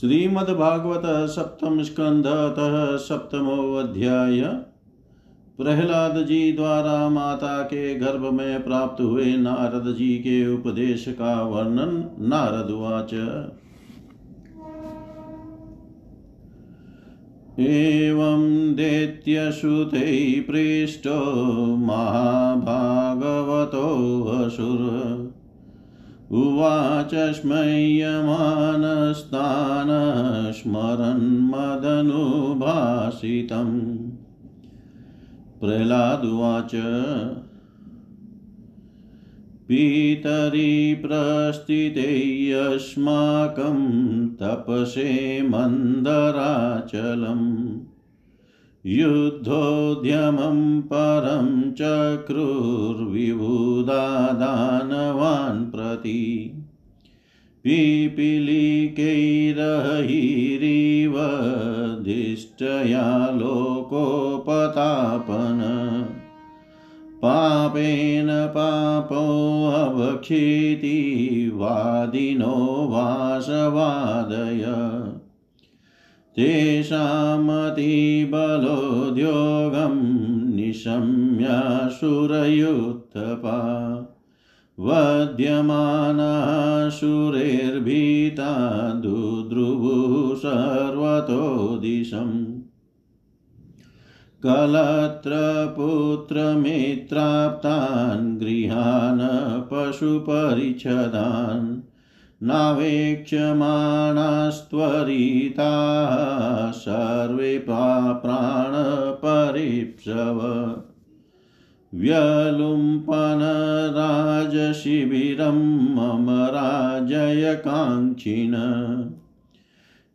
श्रीमद्भागवत सप्तम स्कंध अतः सप्तमो अध्याय। प्रहलाद जी द्वारा माता के गर्भ में प्राप्त हुए नारद जी के उपदेश का वर्णन नारद वाच। एवं दैत्यश्रुतैः पृष्टो महाभागवतो असुर। उवाच स्मयमानस्तान् स्मरन्मदनुभासितम् प्रह्लादुवाच पितरि प्रस्थिते अस्माकं तपसे मन्दराचलम्। युद्धोद्यमं परं चक्रुर्विबुधा दानवान् प्रति पिपीलिकैरहिरिव लोकोपतापन। पापेन पापोऽवक्षिति वादिनो वासवादय। तेषामतिबलोद्योगं निशम्यासुरयुत्थपा वध्यमानासुरेर्भीता दुद्रुवुः सर्वतो दिशम् कलत्रपुत्रमित्राप्तान् गृहान् पशुपरिच्छदान्। नावेक्षमाणास्त्वरिताः सर्वे प्राणपरीप्सव। व्यलुम्पनराजशिबिरं मम राजयकाङ्क्षिण।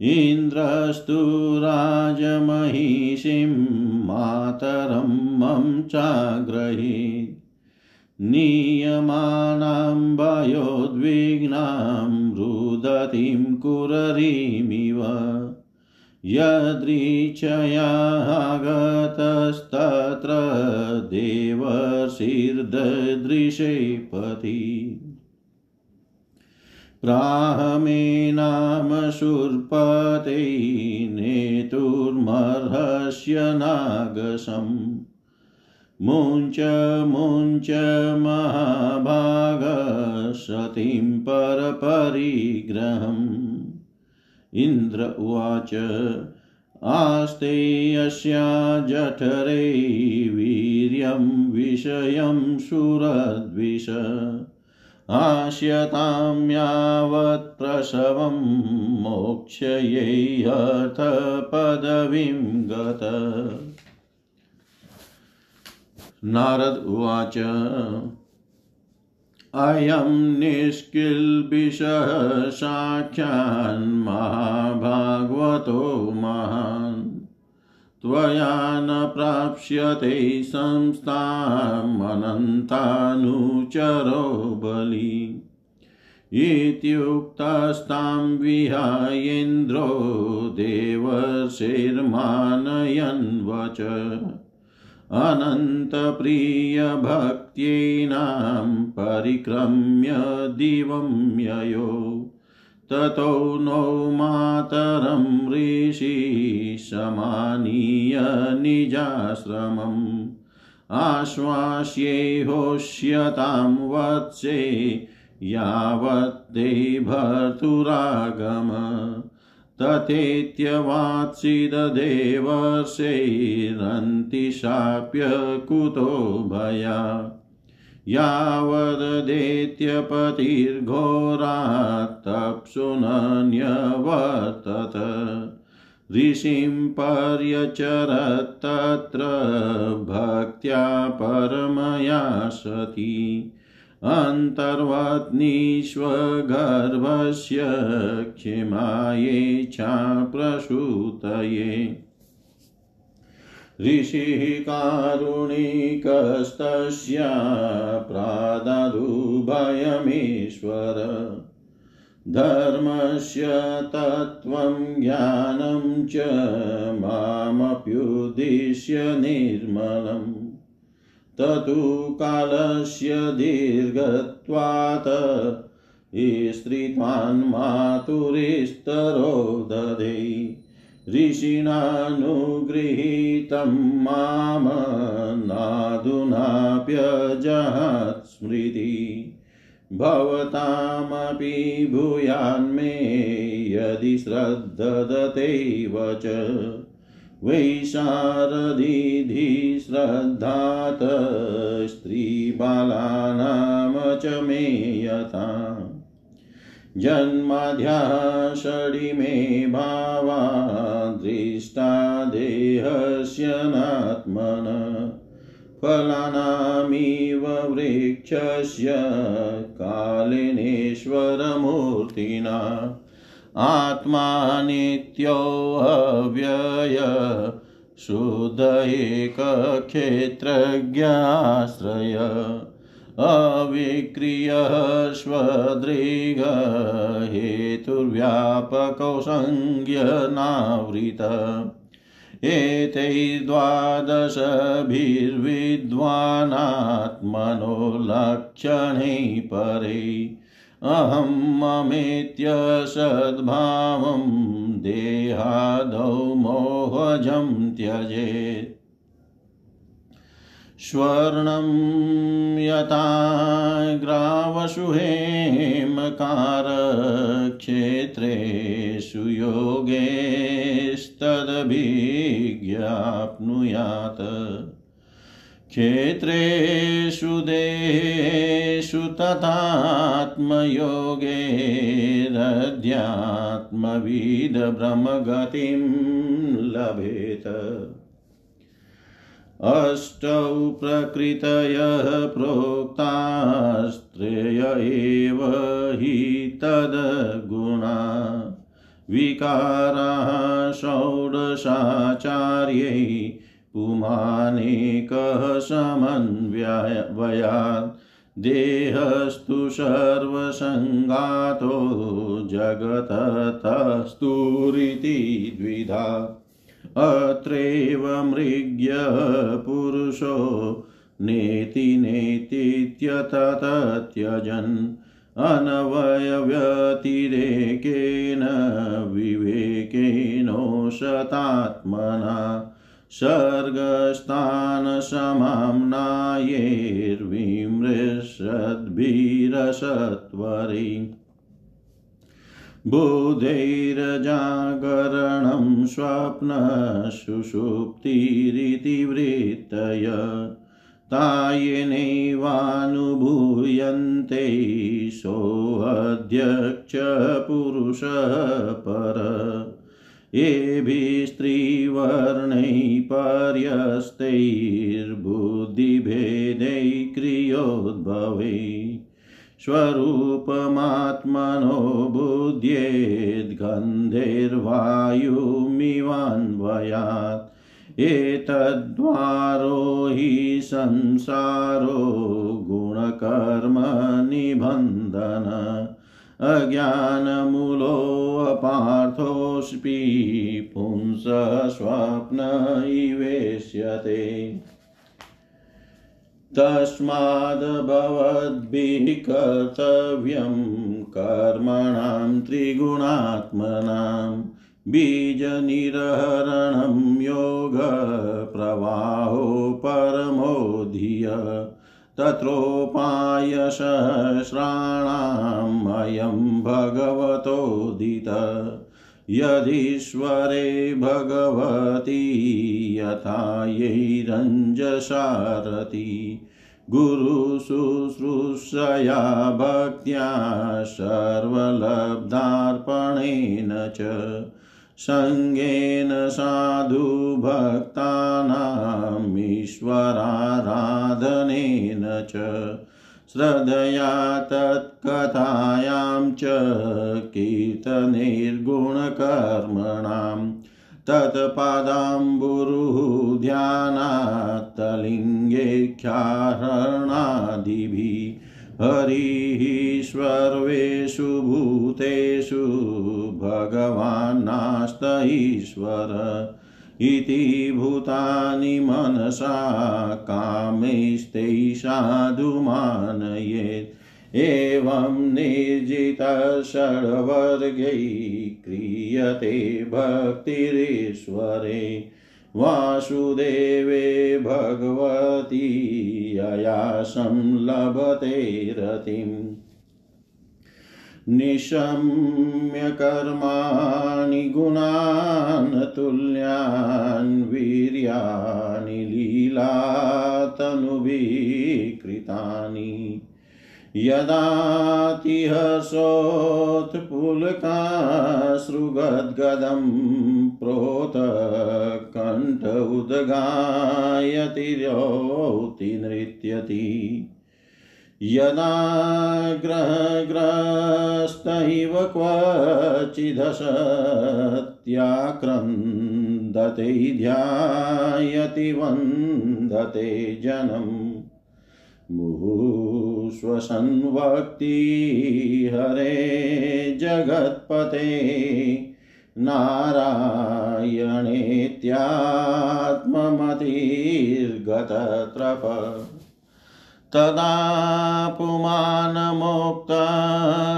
इन्द्रस्तु राजमहिषीं मातरं मम चाग्रहीत्। नीयमानां भयोद्विग्नां रुदतीं कुररीमिव। यदृच्छयागतस्तत्र देवर्षिर्ददृशे पथि प्राहमे नाम शूर्पते नेतुर्मर्हस्य नागसम् मुञ्च मुञ्च महाभाग सतीं परपरिग्रहम्। इन्द्र उवाच, आस्ते अस्या जठरे वीर्यं विषयं सुरद्विष। आश्यतां यावत् प्रसवं मोक्षयेऽर्थपदवीं गत। नारद उवाच अयं निष्किल्बिषः साख्यान्महाभागवतो महान्। त्वया न प्राप्स्यते संस्थामनन्तानुचरो बलि। इत्युक्तस्तां विहायेन्द्रो देवशैर्मानयन् अनन्तप्रियभक्त्यैनां परिक्रम्य दिवं ययो। ततो नो मातरं ऋषि समानीय निजाश्रमम्। आश्वास्येहोष्यतां वत्से यावत्ते भर्तुरागम। तथेत्यवात्सिदेवर्षैरन्तिशाप्य कुतो भया। यावदेत्यपतिर्घोरात्तप्सु नन्यवर्तत ऋषिं पर्यचरत्तत्र भक्त्या परमया सती। अन्तर्वत्नीष्वगर्भस्य क्षमाये प्रसूतये ऋषिः कारुणिकस्तस्या प्रादरुभयमीश्वर। धर्मस्य तत्त्वं ज्ञानं च मामप्युद्दिश्य निर्मलम्। ततु कालस्य दीर्घत्वात्। स्त्रीत्वान् मातुरिस्तरो दधे ऋषिणानुगृहीतं मामनाधुनाप्यजहत् स्मृति भवतामपि भूयान्मे यदि श्रद्धदतेव च वैशारदिधि श्रद्धात स्त्रीबालानां च मे यथा जन्माध्याषडि मे भावा दृष्टा देहस्य नात्मन फलानामिव वृक्षस्य कालिनेश्वरमूर्तिना। आत्मा नित्योऽव्यय शुद्ध एकक्षेत्रज्ञाश्रय अविक्रियः स्वदृगहेतुर्व्यापकौ संज्ञनावृत एतैर्द्वादशभिर्विद्वानात्मनो लक्षणे परे। अहं ममेत्य सद्भावं देहादौ मोहजं त्यजेत्। स्वर्णं यथा ग्रावसुहेमकारक्षेत्रेषु योगेस्तदभिज्ञाप्नुयात्। क्षेत्रेषु देहेषु तथात्मयोगेरध्यात्मविदब्रह्मगतिं लभेत। अष्टौ प्रकृतयः प्रोक्तास्त्रेय एव हि तद्गुणा। विकाराः षोडशाचार्यै पुमानेकः समन्वयात् देहस्तु सर्वसङ्गातो जगततस्तुरिति द्विधा। अत्रैव मृग्यः पुरुषो नेति नेतीत्यतत्यजन् अनवयव्यतिरेकेण विवेकेनोशतात्मना सर्गस्थानसमाम्नायैर्विमृशद्भिरसत्वरी बुधैर्जागरणं स्वप्नसुषुप्तिरिति वृत्तय तायेनैवानुभूयन्ते सोऽध्यक्ष पुरुषः पर। येभिस्त्रीवर्णैः पर्यस्तैर्बुद्धिभेदैः क्रियोद्भवै। स्वरूपमात्मनो बुद्ध्येद्गन्धैर्वायुमिवान्वयात्। एतद्वारो हि संसारो गुणकर्मनिबन्धन। अज्ञानमूलोऽपार्थोऽस्पि पुंसः स्वप्न इवेश्यते तस्माद्भवद्भिः कर्तव्यं कर्मणां त्रिगुणात्मनां बीजनिरहरणं योगप्रवाहो परमो धिय तत्रोपायसहस्राणामयं भगवतोदित। यदीश्वरे भगवती यथा यैरञ्जसारति गुरुशुश्रूषया भक्त्या सर्वलब्धार्पणेन च। सङ्गेन साधुभक्तानामीश्वराराधनेन च श्रद्धया तत्कथायां च कीर्तनैर्गुणकर्मणां तत्पादाम्बुरुः हरिः सर्वेषु भूतेषु भगवान्नास्त ईश्वर इति भूतानि मनसा कामैस्तैः साधुमानयेत्। एवं निर्जितषड्वर्गै क्रियते भक्तिरीश्वरे। वासुदेवे भगवती यया संलभते रतिम्। निशम्य कर्माणि गुणान् तुल्यान् वीर्याणि लीलातनुभिकृतानि यदातिहर्षोत्पुलकाश्रुगद्गदं प्रोतकण्ठ उद्गायतिरौति नृत्यति। यदा ग्रहग्रस्तैव क्वचिदसत्याक्रन्दते ध्यायति वन्दते जनम्। मुहुष्वसन्वक्ति हरे जगत्पते नारायणेत्यात्ममतिर्गतत्रप। तदा पुमानमोक्ता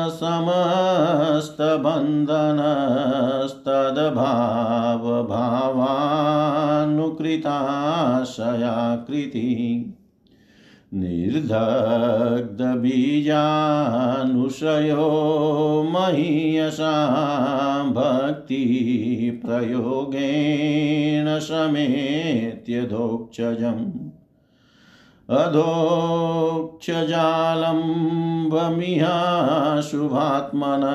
समस्तबन्धनस्तद्भावभावानुकृताशयाकृति। निर्दग्धबीजानुशयो महीयसा भक्तिप्रयोगेण समेत्यधोक्षजम् अधोक्षजालम्बमिहाशुभात्मन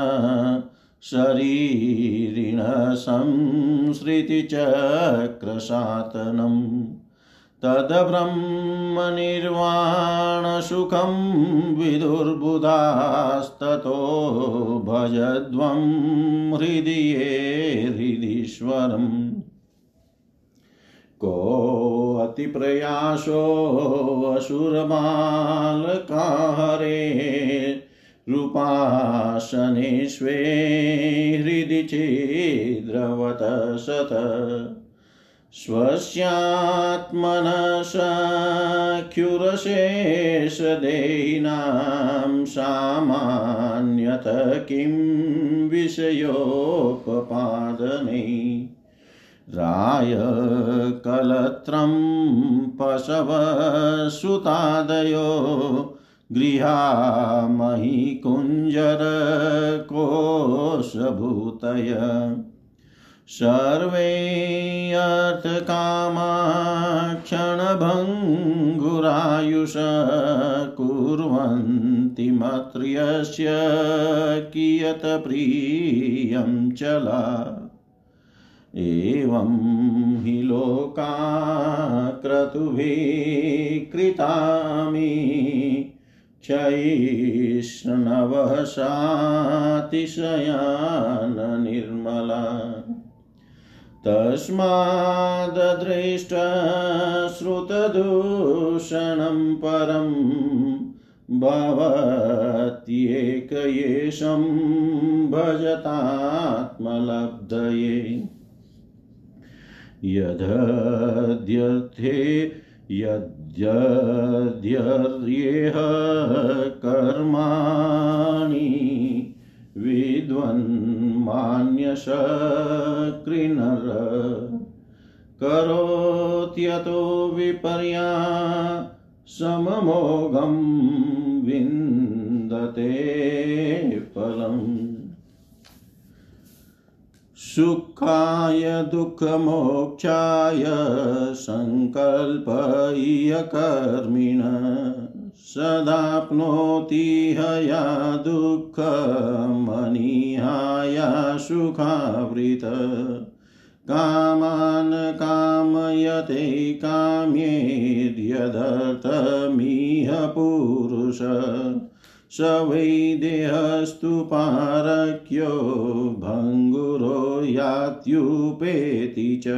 शरीरिण संसृतिचक्रशातनम् तद्ब्रह्मनिर्वाणसुखं विदुर्बुधास्ततो भजध्वं हृदि ये हृदीश्वरम् कोऽतिप्रयासोऽसुरबालकाहरे रूपासने स्वे हृदि चेद्रवत सत। स्वस्यात्मनशाख्युरशेषदेहिनां सामान्यत किं विषयोपपादने? रायकलत्रं पशवसुतादयो गृहामहि कुञ्जरकोशभूतय सर्वे अर्थकामाक्षणभङ्गुरायुष कुर्वन्ति मत्र्यस्य कियत् प्रियं चला। एवं हि लोका क्रतुभिः क्षयिष्णवशातिशयान निर्मला तस्माददृष्टश्रुतदूषणं परं भवत्येकयेशं भजतात्मलब्धये। यदध्यर्थे यद्यद्यर्येह कर्माणि विद्वन्मान्यशकृनर करोत्यतो विपर्या सममोघं विन्दते फलम्। सुखाय दुःखमोक्षाय सङ्कल्पयकर्मिण सदाप्नोति हया दुःखमनिहाय सुखावृत। कामान् कामयते काम्येद्यदर्थमिह पुरुष। स वै देहस्तु पारक्यो भङ्गुरो यात्युपेति च।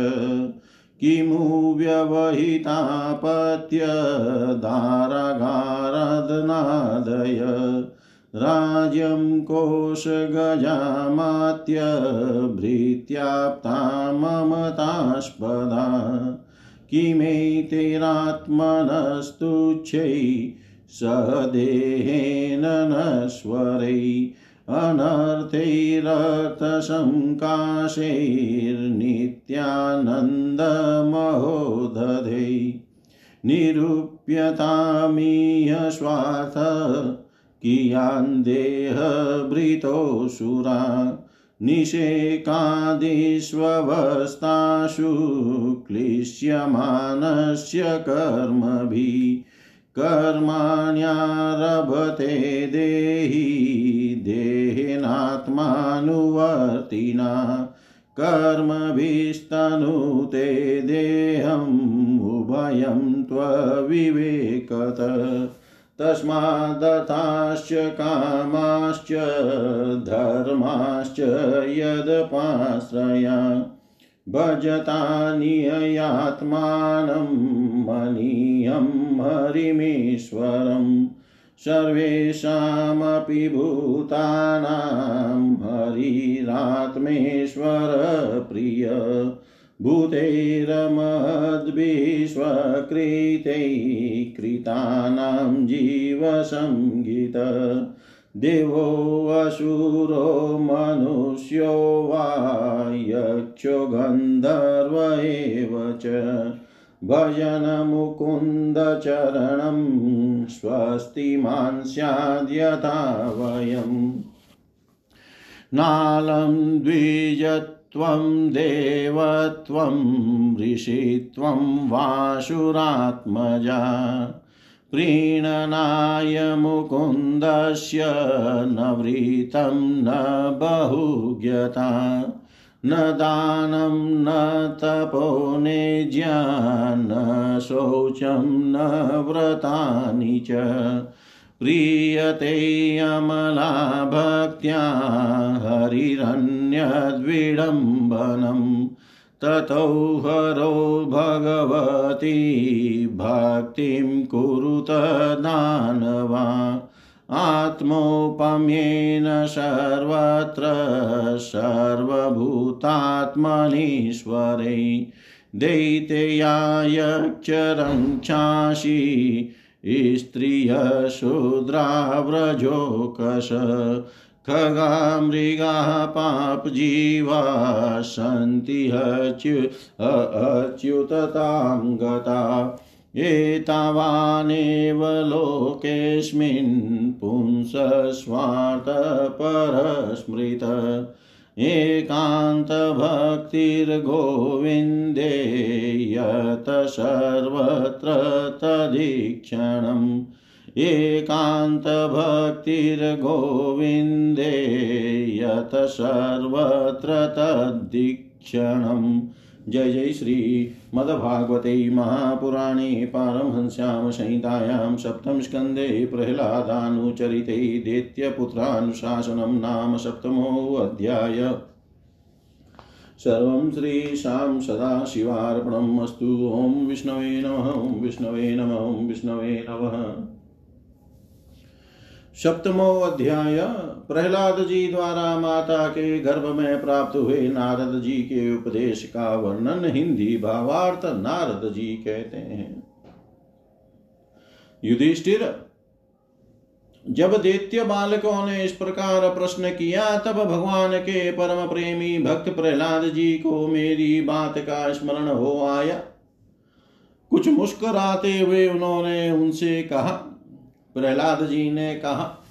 किमु व्यवहितापत्यदारगारदनादय राज्यं कोशगजामात्य भृत्याप्ता ममतास्पदा। किमैतेरात्मनस्तुच्छै सदेहेन नश्वरै। अनर्थैरर्थसङ्काशैर्नित्यानन्दमहोदधै निरूप्यतामीह स्वार्थ कियान् देहभृतोऽसुरा निषेकादिष्वस्थासु क्लिश्यमानस्य कर्मभिः। कर्माण्यारभते देहि देहेनात्मानुवर्तिना कर्मभिस्तनुते देहम् उभयं त्वविवेकत। तस्मादथाश्च कामाश्च धर्माश्च यदपाश्रया। भजतानिययात्मानं मनीयं हरिमीश्वरम्। सर्वेषामपि भूतानां हरिरात्मेश्वरप्रिय भूतैरमद्भिस्वकृतैः कृतानां जीवसंगित देवोऽसुरो मनुष्यो वा यक्षो गन्धर्व एव च। भजनमुकुन्दचरणं स्वस्तिमान् स्याद्यथा वयम् नालं द्विजत्वं, देवत्वं, ऋषित्वं, वासुरात्मजा। प्रीणनाय मुकुन्दस्य न वृतं न बहुज्ञता। न दानं, न तपो, न शौचं, न व्रतानि च। प्रीयते अमला भक्त्या हरिरन्यद्विडम्बनम् ततो हरो भगवती, भक्तिं कुरुत दानवा। आत्मोपम्येन सर्वत्र सर्वभूतात्मनीश्वरै दैतेयायक्षरङ्क्षांसि स्त्रियशूद्राव्रजोकश खगा मृगाः पापजीवा सन्ति अच्यु अच्युततां गता। एतावानेव लोकेऽस्मिन् पुंसस्वार्थपरस्मृत। एकान्तभक्तिर्गोविन्दे यत सर्वत्र तदीक्षणम्। एकान्तभक्तिर्गोविन्दे यत सर्वत्र तद्दीक्षणम् जय जय श्रीमद्भागवते महापुराणे पारमहंस्यां संहितायां सप्तमस्कन्धे प्रह्लादानुचरिते दैत्यपुत्रानुशासनं नाम सप्तमोऽध्याय सर्वं श्रीशां सदाशिवार्पणम् अस्तु। ॐ विष्णवे नमः विष्णवे नमः विष्णवे नमः। सप्तमो अध्याय प्रहलाद जी द्वारा माता के गर्भ में प्राप्त हुए नारद जी के उपदेश का वर्णन हिंदी भावार्थ नारद जी कहते हैं। युधिष्ठिर, जब दैत्य बालकों ने इस प्रकार प्रश्न किया, तब भगवान के परम प्रेमी भक्त प्रहलाद जी को मेरी बात का स्मरण हो आया। कुछ मुस्कुराते हुए उन्होंने उनसे कहा प्रहलाद जी ने कहा,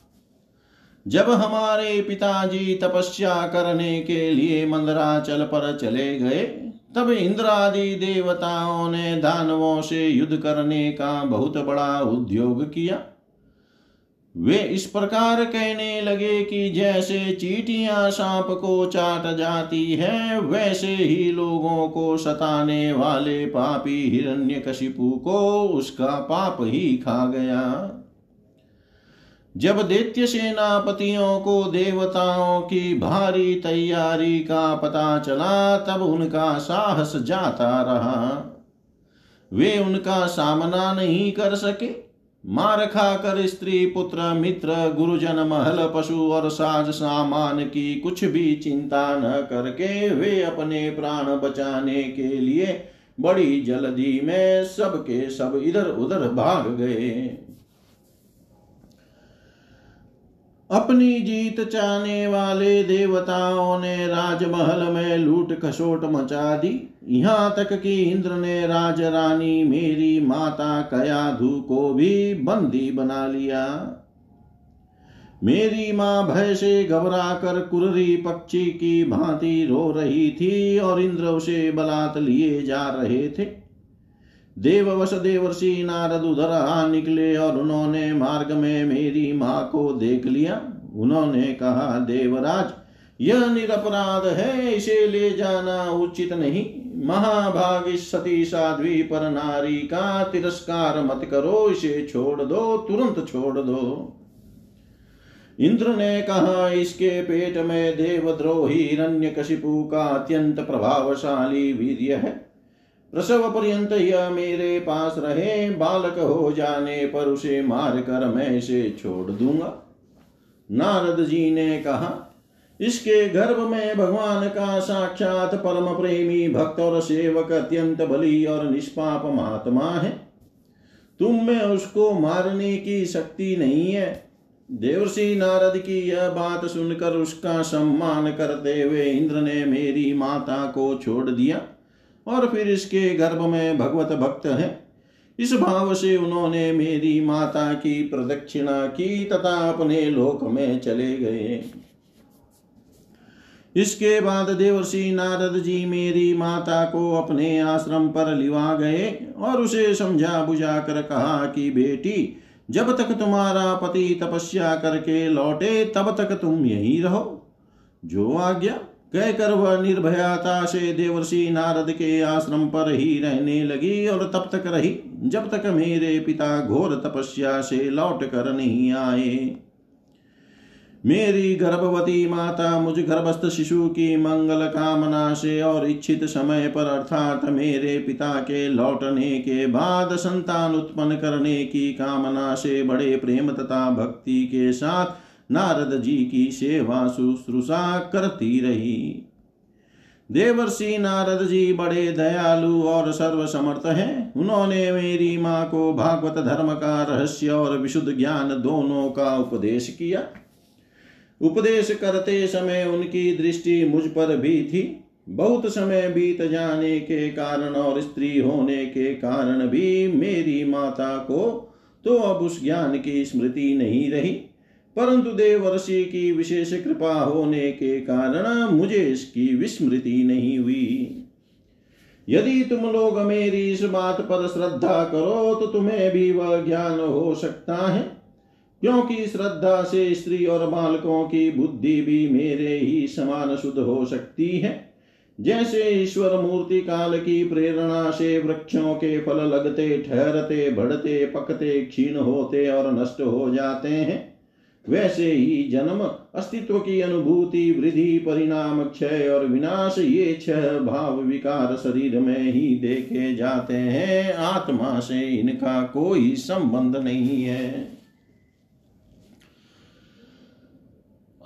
जब हमारे पिताजी तपस्या करने के लिए मंदराचल पर चले गए, तब इंद्रादि देवताओं ने दानवों से युद्ध करने का बहुत बड़ा उद्योग किया। वे इस प्रकार कहने लगे कि जैसे चीटियाँ सांप को चाट जाती है, वैसे ही लोगों को सताने वाले पापी हिरण्यकशिपु को उसका पाप ही खा गया। जब दैत्य सेनापतियों को देवताओं की भारी तैयारी का पता चला, तब उनका साहस जाता रहा। वे उनका सामना नहीं कर सके। मार खाकर स्त्री, पुत्र, मित्र, गुरुजन, महल, पशु और साज सामान की कुछ भी चिंता न करके वे अपने प्राण बचाने के लिए बड़ी जल्दी में सबके सब इधर उधर भाग गए। अपनी जीत चाहने वाले देवताओं ने राजमहल में लूट खसोट मचा दी। यहाँ तक कि इंद्र ने राज रानी मेरी माता कयाधु को भी बंदी बना लिया। मेरी माँ भय से घबरा कर कुररी पक्षी की भांति रो रही थी और इंद्र उसे बलात् लिए जा रहे थे। देववश देवर्षि नारद उधर आ निकले और उन्होंने मार्ग में मेरी माँ को देख लिया। उन्होंने कहा, देवराज, यह निरपराध है, इसे ले जाना उचित नहीं। महाभाग सती साध्वी पर नारी का तिरस्कार मत करो, इसे छोड़ दो, तुरंत छोड़ दो। इंद्र ने कहा, इसके पेट में देवद्रोही हिरण्य कशिपु का अत्यंत प्रभावशाली वीर्य है। प्रसव पर्यंत यह मेरे पास रहे। बालक हो जाने पर उसे मार कर मैं इसे छोड़ दूँगा। नारद जी ने कहा, इसके गर्भ में भगवान का साक्षात परम प्रेमी भक्त और सेवक अत्यंत बली और निष्पाप महात्मा है। तुम में उसको मारने की शक्ति नहीं है। देवर्षि नारद की यह बात सुनकर उसका सम्मान करते हुए इंद्र ने मेरी माता को छोड़ दिया। और फिर इसके गर्भ में भगवत भक्त हैं। इस भाव से उन्होंने मेरी माता की प्रदक्षिणा की तथा अपने लोक में चले गए। इसके बाद देवर्षि नारद जी मेरी माता को अपने आश्रम पर लिवा गए और उसे समझा बुझा कर कहा कि बेटी, जब तक तुम्हारा पति तपस्या करके लौटे, तब तक तुम यहीं रहो। जो आज्ञा कहकर वह निर्भयाता से देवर्षि नारद के आश्रम पर ही रहने लगी और तब तक रही, जब तक मेरे पिता घोर तपस्या से लौट कर नहीं आए। मेरी गर्भवती माता मुझ गर्भस्थ शिशु की मंगल कामना से और इच्छित समय पर अर्थात मेरे पिता के लौटने के बाद संतान उत्पन्न करने की कामना से बड़े प्रेम तथा भक्ति के साथ नारद जी की सेवा शुश्रूषा करती रही। देवर्षि नारद जी बड़े दयालु और सर्वसमर्थ हैं। उन्होंने मेरी माँ को भागवत धर्म का रहस्य और विशुद्ध ज्ञान दोनों का उपदेश किया। उपदेश करते समय उनकी दृष्टि मुझ पर भी थी। बहुत समय बीत जाने के कारण और स्त्री होने के कारण भी मेरी माता को तो अब उस ज्ञान की स्मृति नहीं रही। परंतु देवर्षि की विशेष कृपा होने के कारण मुझे इसकी विस्मृति नहीं हुई। यदि तुम लोग मेरी इस बात पर श्रद्धा करो तो तुम्हें भी वह ज्ञान हो सकता है, क्योंकि श्रद्धा से स्त्री और बालकों की बुद्धि भी मेरे ही समान शुद्ध हो सकती है। जैसे ईश्वर मूर्ति काल की प्रेरणा से वृक्षों के फल लगते, ठहरते, बढ़ते, पकते, क्षीण होते और नष्ट हो जाते हैं वैसे ही जन्म अस्तित्व की अनुभूति, वृद्धि, परिणाम, क्षय और विनाश, ये छह भाव विकार शरीर में ही देखे जाते हैं। आत्मा से इनका कोई संबंध नहीं है।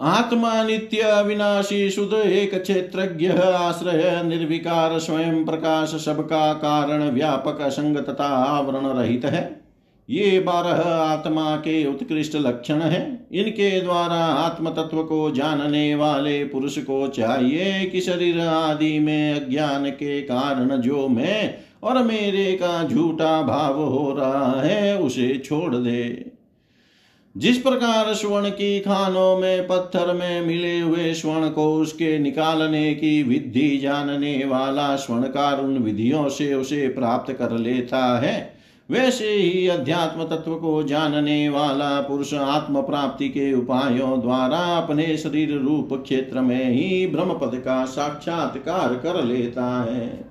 आत्मा नित्य अविनाशी, शुद्ध, एक क्षेत्रज्ञ, आश्रय, निर्विकार, स्वयं प्रकाश, सबका कारण, व्यापक असंग तथा आवरण रहित है। ये बारह आत्मा के उत्कृष्ट लक्षण हैं। इनके द्वारा आत्म तत्व को जानने वाले पुरुष को चाहिए कि शरीर आदि में अज्ञान के कारण जो मैं और मेरे का झूठा भाव हो रहा है, उसे छोड़ दे। जिस प्रकार स्वर्ण की खानों में, पत्थर में मिले हुए स्वर्ण को उसके निकालने की विधि जानने वाला स्वर्णकार उन विधियों से उसे प्राप्त कर लेता है वैसे ही अध्यात्म तत्व को जानने वाला पुरुष आत्म प्राप्ति के उपायों द्वारा अपने शरीर रूप क्षेत्र में ही ब्रह्म पद का साक्षात्कार कर लेता है।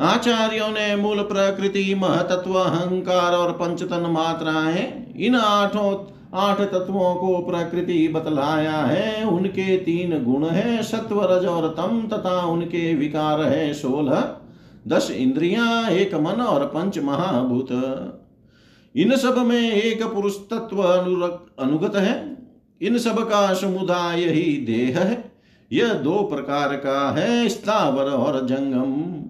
आचार्यों ने मूल प्रकृति, महतत्व, अहंकार और पंचतन मात्राएँ इन आठों, आठ तत्वों को प्रकृति बतलाया है। उनके तीन गुण है सत्व रज और तम, तथा उनके विकार है, सोलह दस इंद्रियाँ, एक मन और पंच महाभूत। इन सब में एक पुरुष तत्व अनुगत है। इन सब का समुदाय ही देह है। यह दो प्रकार का है, स्थावर और जंगम।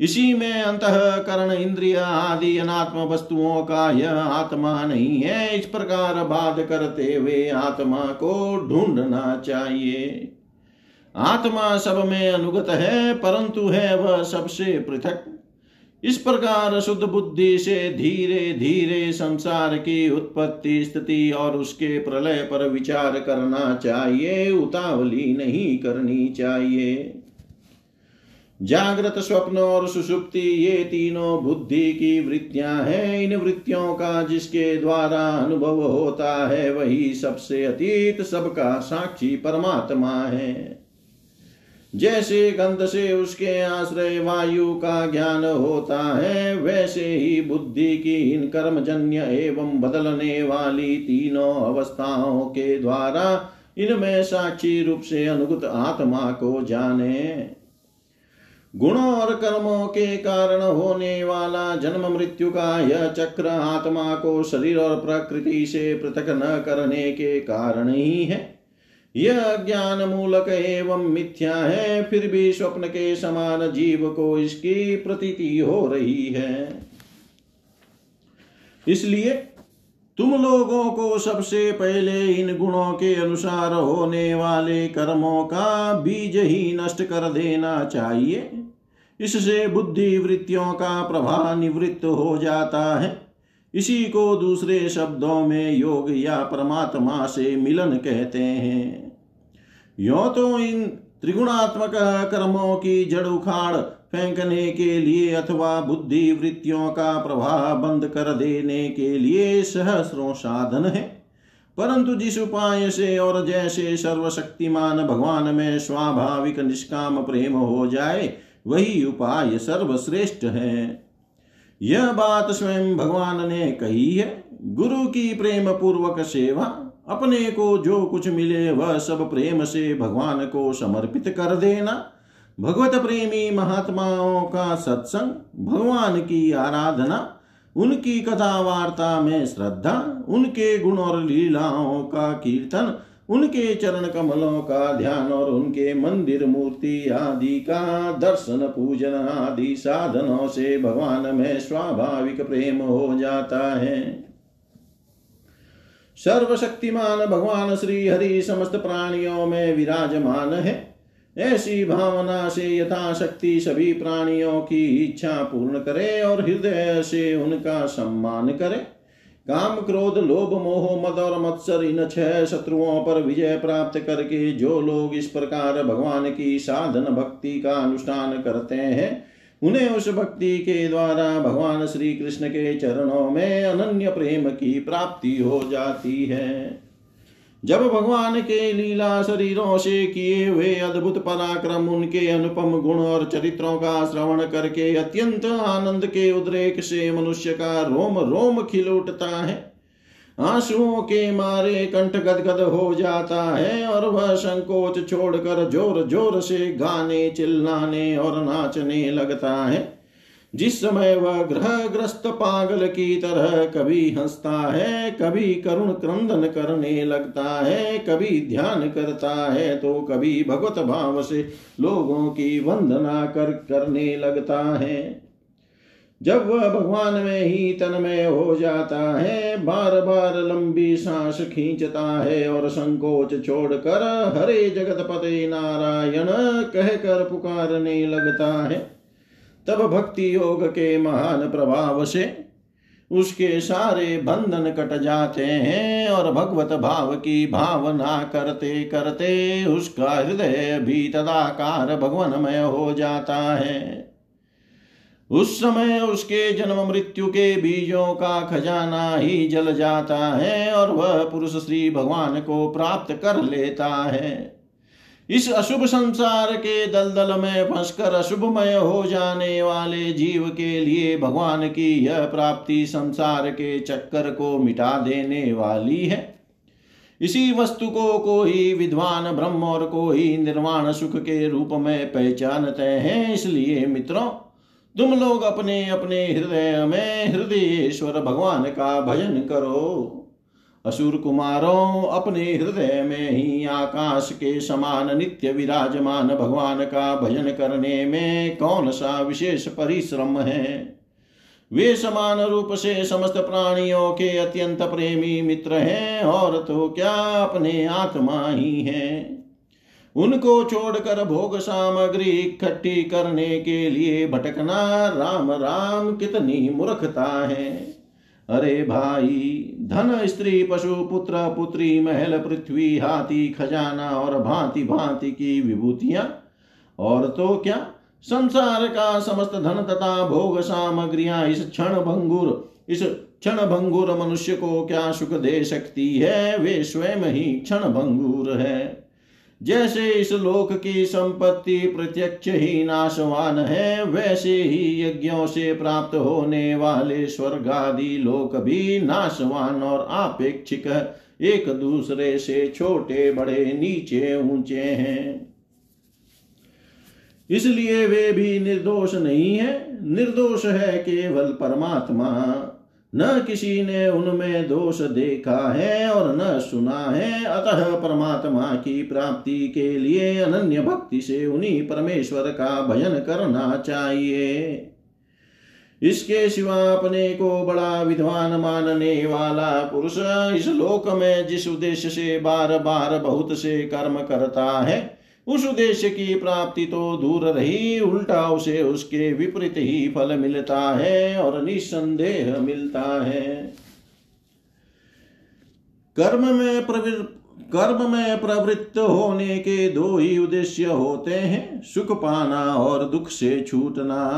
इसी में अंत करण इंद्रिय आदि अनात्म वस्तुओं का यह आत्मा नहीं है। इस प्रकार बाध करते हुए आत्मा को ढूंढना चाहिए। आत्मा सब में अनुगत है, परंतु है वह सबसे पृथक। इस प्रकार शुद्ध बुद्धि से धीरे धीरे संसार की उत्पत्ति स्थिति और उसके प्रलय पर विचार करना चाहिए, उतावली नहीं करनी चाहिए। जागृत स्वप्न और सुषुप्ति ये तीनों बुद्धि की वृत्तियाँ हैं। इन वृत्तियों का जिसके द्वारा अनुभव होता है, वही सबसे अतीत, सबका साक्षी परमात्मा है। जैसे गंध से उसके आश्रय वायु का ज्ञान होता है, वैसे ही बुद्धि की इन कर्मजन्य एवं बदलने वाली तीनों अवस्थाओं के द्वारा इनमें साक्षी रूप से अनुगत आत्मा को जाने। गुणों और कर्मों के कारण होने वाला जन्म मृत्यु का यह चक्र आत्मा को शरीर और प्रकृति से पृथक न करने के कारण ही है। यह ज्ञान मूलक एवं मिथ्या है, फिर भी स्वप्न के समान जीव को इसकी प्रतीति हो रही है। इसलिए तुम लोगों को सबसे पहले इन गुणों के अनुसार होने वाले कर्मों का बीज ही नष्ट कर देना चाहिए। इससे बुद्धि वृत्तियों का प्रभाव निवृत्त हो जाता है। इसी को दूसरे शब्दों में योग या परमात्मा से मिलन कहते हैं। यो तो इन त्रिगुणात्मक कर्मों की जड़ उखाड़ फेंकने के लिए अथवा बुद्धि वृत्तियों का प्रभाव बंद कर देने के लिए सहस्रों साधन है। परंतु जिस उपाय से और जैसे सर्वशक्तिमान भगवान में स्वाभाविक निष्काम प्रेम हो जाए, वही उपाय सर्वश्रेष्ठ है। यह बात स्वयं भगवान ने कही है। गुरु की प्रेम पूर्वक सेवा, अपने को जो कुछ मिले वह सब प्रेम से भगवान को समर्पित कर देना। भगवत प्रेमी महात्माओं का सत्संग, भगवान की आराधना, उनकी कथा वार्ता में श्रद्धा, उनके गुण और लीलाओं का कीर्तन उनके चरण कमलों का ध्यान और उनके मंदिर मूर्ति आदि का दर्शन, पूजन आदि साधनों से भगवान में स्वाभाविक प्रेम हो जाता है। सर्वशक्तिमान भगवान श्री हरि समस्त प्राणियों में विराजमान है। ऐसी भावना से यथाशक्ति सभी प्राणियों की इच्छा पूर्ण करे और हृदय से उनका सम्मान करे। काम क्रोध, लोभ, मोह, मद और मत्सर, इन छह शत्रुओं पर विजय प्राप्त करके जो लोग इस प्रकार भगवान की साधन भक्ति का अनुष्ठान करते हैं, उन्हें उस भक्ति के द्वारा भगवान श्री कृष्ण के चरणों में अनन्य प्रेम की प्राप्ति हो जाती है। जब भगवान के लीला शरीरों से किए हुए अद्भुत पराक्रम, उनके अनुपम गुण और चरित्रों का श्रवण करके अत्यंत आनंद के उद्रेक से मनुष्य का रोम रोम खिल उठता है। आंसुओं के मारे कंठ गदगद हो जाता है और वह संकोच छोड़कर ज़ोर ज़ोर से गाने चिल्लाने और नाचने लगता है। जिस समय वह ग्रह ग्रस्त पागल की तरह कभी हंसता है, कभी करुण क्रंदन करने लगता है, कभी ध्यान करता है तो कभी भगवत भाव से लोगों की वंदना कर, करने लगता है। जब वह भगवान में ही तन्मय हो जाता है बार बार लंबी सांस खींचता है और संकोच छोड़कर हरे जगत पते नारायण कहकर पुकारने लगता है। तब भक्ति योग के महान प्रभाव से उसके सारे बंधन कट जाते हैं और भगवत भाव की भावना करते करते उसका हृदय भी तदाकार भगवानमय हो जाता है। उस समय उसके जन्म मृत्यु के बीजों का खजाना ही जल जाता है और वह पुरुष श्री भगवान को प्राप्त कर लेता है। इस अशुभ संसार के दलदल में फंसकर अशुभमय हो जाने वाले जीव के लिए भगवान की यह प्राप्ति संसार के चक्कर को मिटा देने वाली है। इसी वस्तु को कोई विद्वान ब्रह्म और कोई निर्वाण सुख के रूप में पहचानते हैं, इसलिए मित्रों, तुम लोग अपने अपने हृदय में हृदयेश्वर भगवान का भजन करो। असुर कुमारों अपने हृदय में ही आकाश के समान नित्य विराजमान भगवान का भजन करने में कौन सा विशेष परिश्रम है? वे समान रूप से समस्त प्राणियों के अत्यंत प्रेमी मित्र हैं और तो क्या अपने आत्मा ही हैं? उनको छोड़कर भोग सामग्री इकट्ठी करने के लिए भटकना राम राम कितनी मूर्खता है। अरे भाई, धन, स्त्री, पशु, पुत्र, पुत्री, महल, पृथ्वी, हाथी, खजाना और भांति भांति की विभूतियाँ। और तो क्या? संसार का समस्त धन तथा भोग सामग्रियाँ इस क्षण भंगुर, इस क्षण भंगुर मनुष्य को क्या सुख दे सकती है? वे स्वयं ही क्षण भंगुर है। जैसे इस लोक की संपत्ति प्रत्यक्ष ही नाशवान है, वैसे ही यज्ञों से प्राप्त होने वाले स्वर्ग आदि लोक भी नाशवान और आपेक्षिक एक दूसरे से छोटे, बड़े, नीचे, ऊँचे हैं। इसलिए वे भी निर्दोष नहीं है। निर्दोष है केवल परमात्मा। न किसी ने उनमें दोष देखा है और न सुना है। अतः परमात्मा की प्राप्ति के लिए अनन्य भक्ति से उन्हीं परमेश्वर का भजन करना चाहिए। इसके सिवा अपने को बड़ा विद्वान मानने वाला पुरुष इस लोक में जिस उद्देश्य से बार बार बहुत से कर्म करता है उस उद्देश्य की प्राप्ति तो दूर रही, उल्टा उसे उसके विपरीत ही फल मिलता है और निसंदेह मिलता है। कर्म में प्रवृत्त कर्म में प्रवृत्त होने के दो ही उद्देश्य होते हैं, सुख पाना और दुख से छूटना।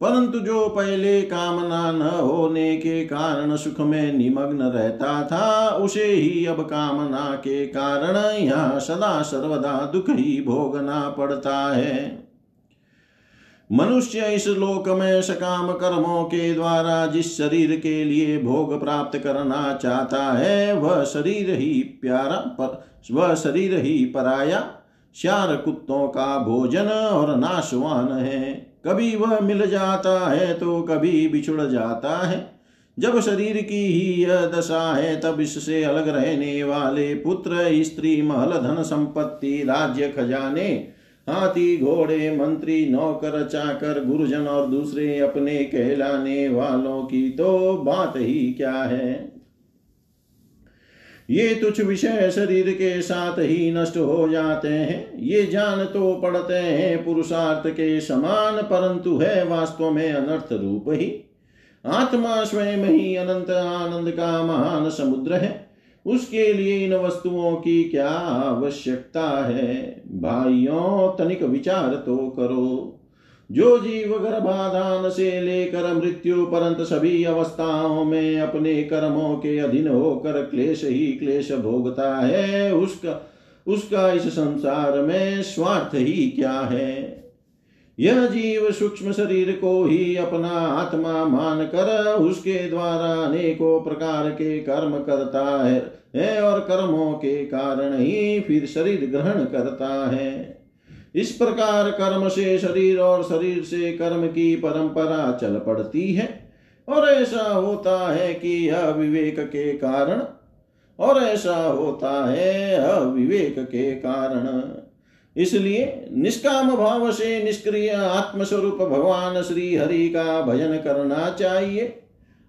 परंतु जो पहले कामना न होने के कारण सुख में निमग्न रहता था, उसे ही अब कामना के कारण यहाँ सदा सर्वदा दुख ही भोगना पड़ता है। मनुष्य इस लोक में सकाम कर्मों के द्वारा जिस शरीर के लिए भोग प्राप्त करना चाहता है, वह शरीर ही प्यारा पर, वह शरीर ही पराया। श्यार कुत्तों का भोजन और नाशवान है। कभी वह मिल जाता है तो कभी बिछुड़ जाता है। जब शरीर की ही यह दशा है, तब इससे अलग रहने वाले पुत्र, स्त्री, महल, धन, संपत्ति, राज्य, खजाने हाथी, घोड़े, मंत्री, नौकर, चाकर, गुरुजन और दूसरे अपने कहलाने वालों की तो बात ही क्या है? ये तुच्छ विषय शरीर के साथ ही नष्ट हो जाते हैं। ये जान तो पड़ते हैं, पुरुषार्थ के समान, परंतु है वास्तव में अनर्थ रूप ही। आत्मा स्वयं ही अनंत आनंद का महान समुद्र है। उसके लिए इन वस्तुओं की क्या आवश्यकता है? भाइयों, तनिक विचार तो करो। जो जीव गर्भाधान से लेकर मृत्यु परंत सभी अवस्थाओं में अपने कर्मों के अधीन होकर क्लेश ही क्लेश भोगता है, उसका उसका इस संसार में स्वार्थ ही क्या है? यह जीव सूक्ष्म शरीर को ही अपना आत्मा मान कर उसके द्वारा अनेकों प्रकार के कर्म करता है, और कर्मों के कारण ही फिर शरीर ग्रहण करता है। इस प्रकार कर्म से शरीर और शरीर से कर्म की परंपरा चल पड़ती है और ऐसा होता है कि अविवेक के कारण और ऐसा होता है अविवेक के कारण। इसलिए निष्काम भाव से निष्क्रिय आत्मस्वरूप भगवान श्री हरि का भजन करना चाहिए।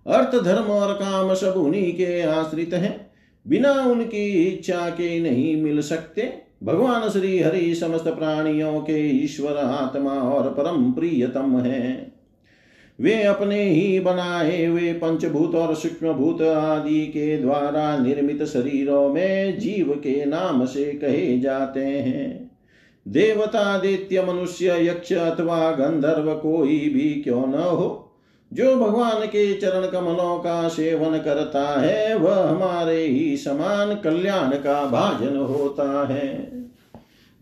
अर्थ, धर्म और काम सब उन्हीं के आश्रित हैं। बिना उनकी इच्छा के नहीं मिल सकते। भगवान श्री हरि समस्त प्राणियों के ईश्वर, आत्मा और परम प्रियतम है। वे अपने ही बनाए हुए पंचभूत और सूक्ष्म भूत आदि के द्वारा निर्मित शरीरों में जीव के नाम से कहे जाते हैं। देवता देत्य मनुष्य यक्ष अथवा गंधर्व कोई भी क्यों न हो? जो भगवान के चरण कमलों का सेवन करता है, वह हमारे ही समान कल्याण का भाजन होता है।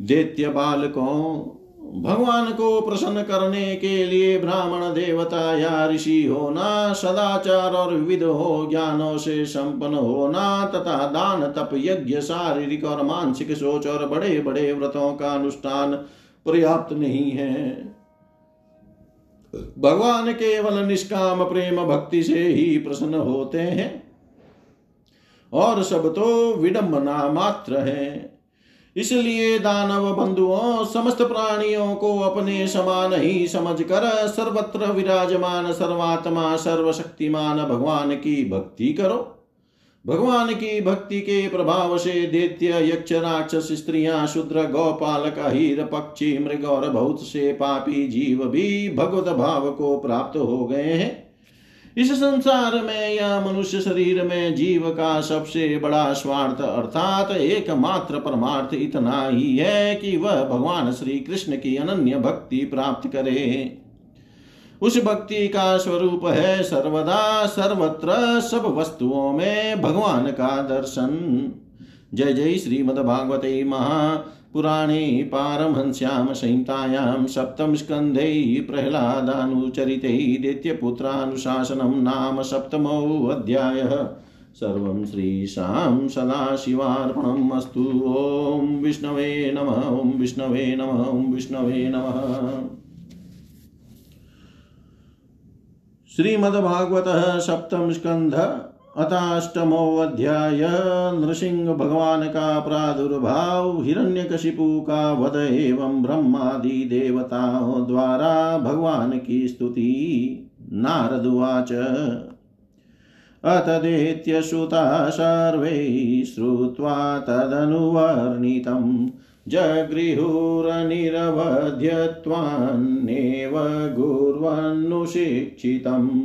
दैत्य बालकों भगवान को प्रसन्न करने के लिए ब्राह्मण देवता या ऋषि होना, सदाचार और विविध हो, ज्ञानों से संपन्न होना तथा दान, तप, यज्ञ, शारीरिक और मानसिक सोच और बड़े बड़े व्रतों का अनुष्ठान पर्याप्त नहीं है। भगवान केवल निष्काम प्रेम भक्ति से ही प्रसन्न होते हैं और सब तो विडंबना मात्र है। इसलिए दानव बंधुओं, समस्त प्राणियों को अपने समान ही समझकर सर्वत्र विराजमान, सर्वात्मा, सर्वशक्तिमान भगवान की भक्ति करो। भगवान की भक्ति के प्रभाव से दैत्य, यक्ष, राक्षस, स्त्रियाँ, शूद्र, गौपालक हीर पक्षी, मृग और बहुत से पापी जीव भी भगवत भाव को प्राप्त हो गए हैं। इस संसार में या मनुष्य शरीर में जीव का सबसे बड़ा स्वार्थ अर्थात एकमात्र परमार्थ इतना ही है कि वह भगवान श्री कृष्ण की अनन्य भक्ति प्राप्त करे। उस भक्ति का स्वरूप है सर्वदा, सर्वत्र, सब वस्तुओं में भगवान का दर्शन। जय जय श्रीमद्भागवते महा। पुराणे पारमहंस्यां संहितायां सप्तमस्कन्धे प्रह्लादानुचरिते दैत्यपुत्रानुशासनं नाम सप्तमोऽध्यायः। सर्वं श्रीशां सदाशिवार्पणम् अस्तु। ॐ विष्णवे नमः, ॐ विष्णवे नमः, ॐ विष्णवे नमः। श्रीमद्भागवतः सप्तम अथाष्टमोऽध्याय। नृसिंह भगवान का प्रादुर्भाव हिरण्यकशिपु का वध एवं ब्रह्मादि देवताओं द्वारा भगवान की स्तुति नारदुवाच अतदेत्यश्रुता सर्वे श्रुत्वा तदनुवर्णितम्। जगृहुरनिरवध्यत्वान्नेव गुर्वन्नुशिक्षितम्।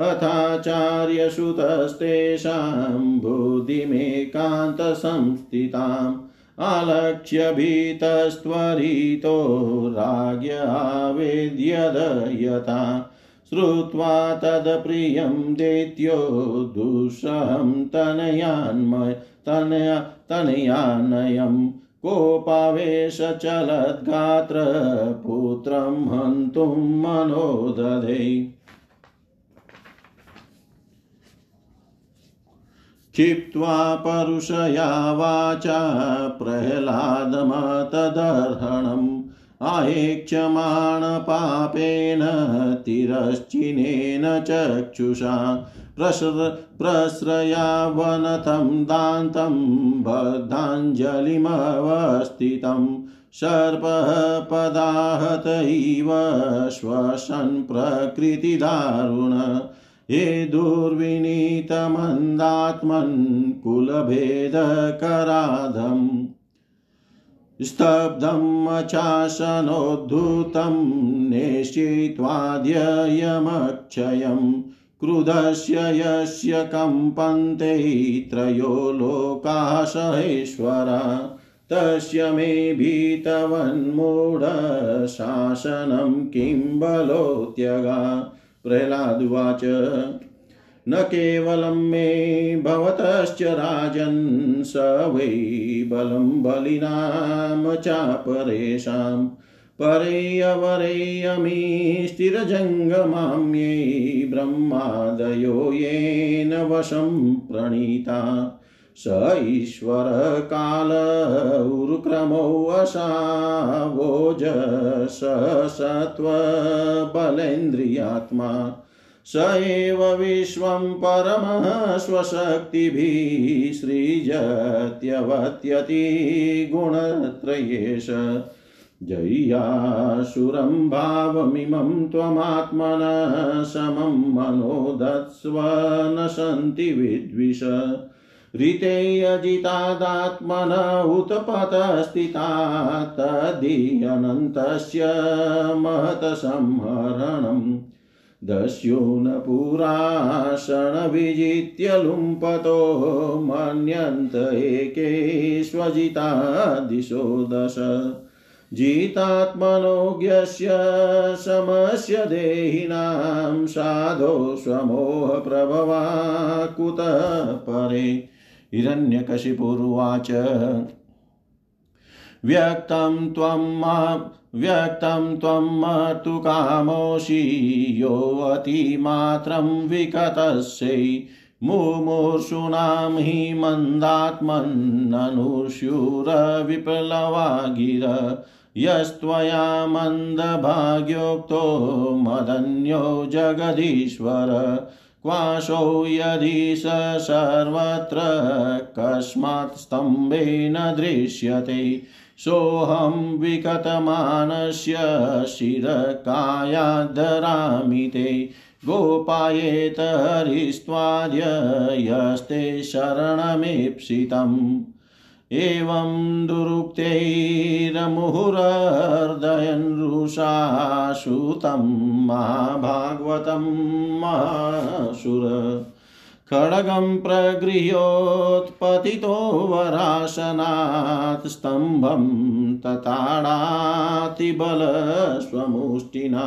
अथाचार्यसुतस्तेषां बुद्धिमेकान्तसंस्थिताम् आलक्ष्य भीतस्त्वरितो राज्ञावेद्यदयता श्रुत्वा तदप्रियं दैत्यो दुःसहं तनयान्मय तनया तनयानयम् कोपावेशचलद्गात्र पुत्रं हन्तुं मनोदधे। क्षिप्त्वा परुषया वाचा प्रह्लादमतदर्हणम्। आहेक्षमाणपापेन तिरश्चिनेन चक्षुषा। प्रसृ प्रस्रयावनतं दान्तं बद्धाञ्जलिमवस्थितं। सर्पः पदाहत इव श्वसन् प्रकृतिदारुण। हे दुर्विनीतमन्दात्मन् कुलभेदकराधम् स्तब्धम् अचाशनोद्धूतं नेष्यित्वाद्ययमक्षयम्, क्रुधस्य यस्य कम्पन्ते त्रयो लोकाः सहेश्वरा तस्य मे भीतवन्मूढशासनं किं बलोत्यगा। प्रह्लादुवाच न केवलं मे भवतश्च राजन् स वै बलं बलिनां चापरेषाम्। परेयवरेयमी स्थिरजङ्गमाम्ये ब्रह्मादयो येन वशं प्रणीता। स ईश्वरकाल उरुक्रमो वशावोज स सत्त्वबलेन्द्रियात्मा स एव विश्वं परमः स्वशक्तिभिः सृजत्यवत्यति गुणत्रयेश। जय्यासुरं भावमिमं त्वमात्मनः समं मनोदत्स्व न सन्ति विद्विष। ऋतेऽजितादात्मन उत्पतस्थिता तदीयनन्तस्य महतसंहरणम् दस्यूनपुराशनविजित्य लुम्पतो मन्यन्त एके स्वजिता दिशो। दश जितात्मनोज्ञस्य समस्य देहिनां साधो स्वमोहप्रभवा कुतः परे। हिरण्यकशिपुरुवाच। व्यक्तं त्वं व्यक्तं त्वं तु कामोषि योऽतिमात्रं विकतस्यै मुमूर्षूणां हि मन्दात्मन्ननुष्युरविप्लवा गिर यस्त्वया मन्दभाग्योक्तो मदन्यो जगदीश्वर। क्वाशो यदि स सर्वत्र कस्मात् स्तम्भे न दृश्यते। सोऽहं विकतमानस्य शिरकायाद्धरामि ते। गोपायेत हरिस्त्वाद्य यस्ते शरणमीप्सितम्। एवं दुरुक्तैरमुहुरर्दयन् रुषाश्रुतं महाभागवतं महासुर खड्गं प्रगृह्योत्पतितो वरासनात् स्तम्भं तताडातिबलस्वमुष्टिना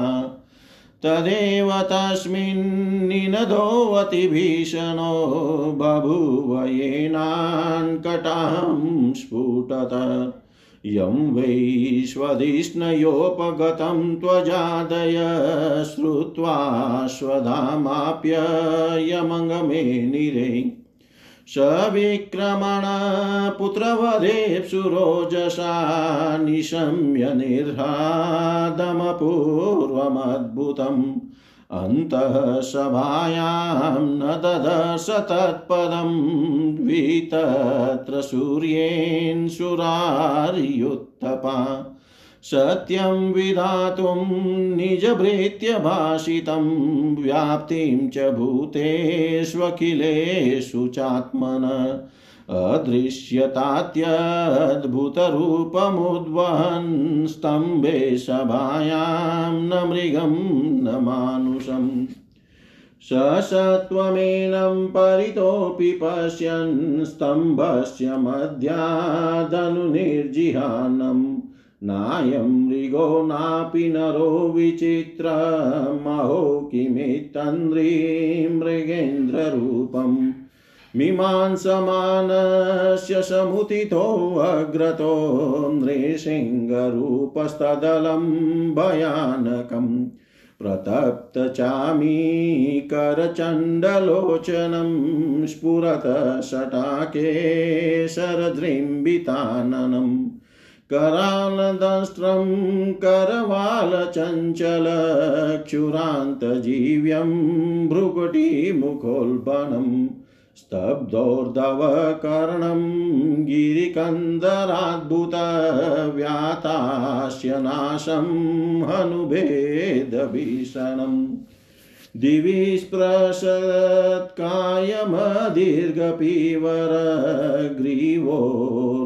तदेव तस्मिन्निनदोऽतिभीषणो बभूव स्फुटत। यं वैश्वधिष्णयोपगतं त्वजादय श्रुत्वा स्वधामाप्य यमङ्गमे निरे सविक्रमण पुत्रवधेप्सुरोजसा निशम्य निर्हादमपूर्वमद्भुतम्। अन्तः सभायां न ददर्श तत्पदं द्वितत्र सूर्येन् सत्यं विधातुं निजभृत्य भाषितं व्याप्तिं च भूतेष्वखिलेषु चात्मन अदृश्यतात्यद्भुतरूपमुद्वहन् स्तम्भे सभायां न मृगं न मानुषम् ससत्वमेनं परितोऽपि पश्यन् स्तम्भस्य मध्यादनुनिर्जिहानम् नायं मृगो नापि नरो विचित्रमहो किमित्तन्द्रीमृगेन्द्ररूपम् मीमांसमानस्य समुदितोऽग्रतो नृसिंहरूपस्तदलं भयानकम् प्रतप्तचामीकरचण्डलोचनं स्फुरत शटाके करालदंष्ट्रं करवालचञ्चलक्षुरान्तजीव्यं भ्रुकुटिमुखोल्बणम् स्तब्धोर्धवकर्णं गिरिकन्दराद्भुतव्यातास्य नाशं हनुभेदभीषणम् दिवि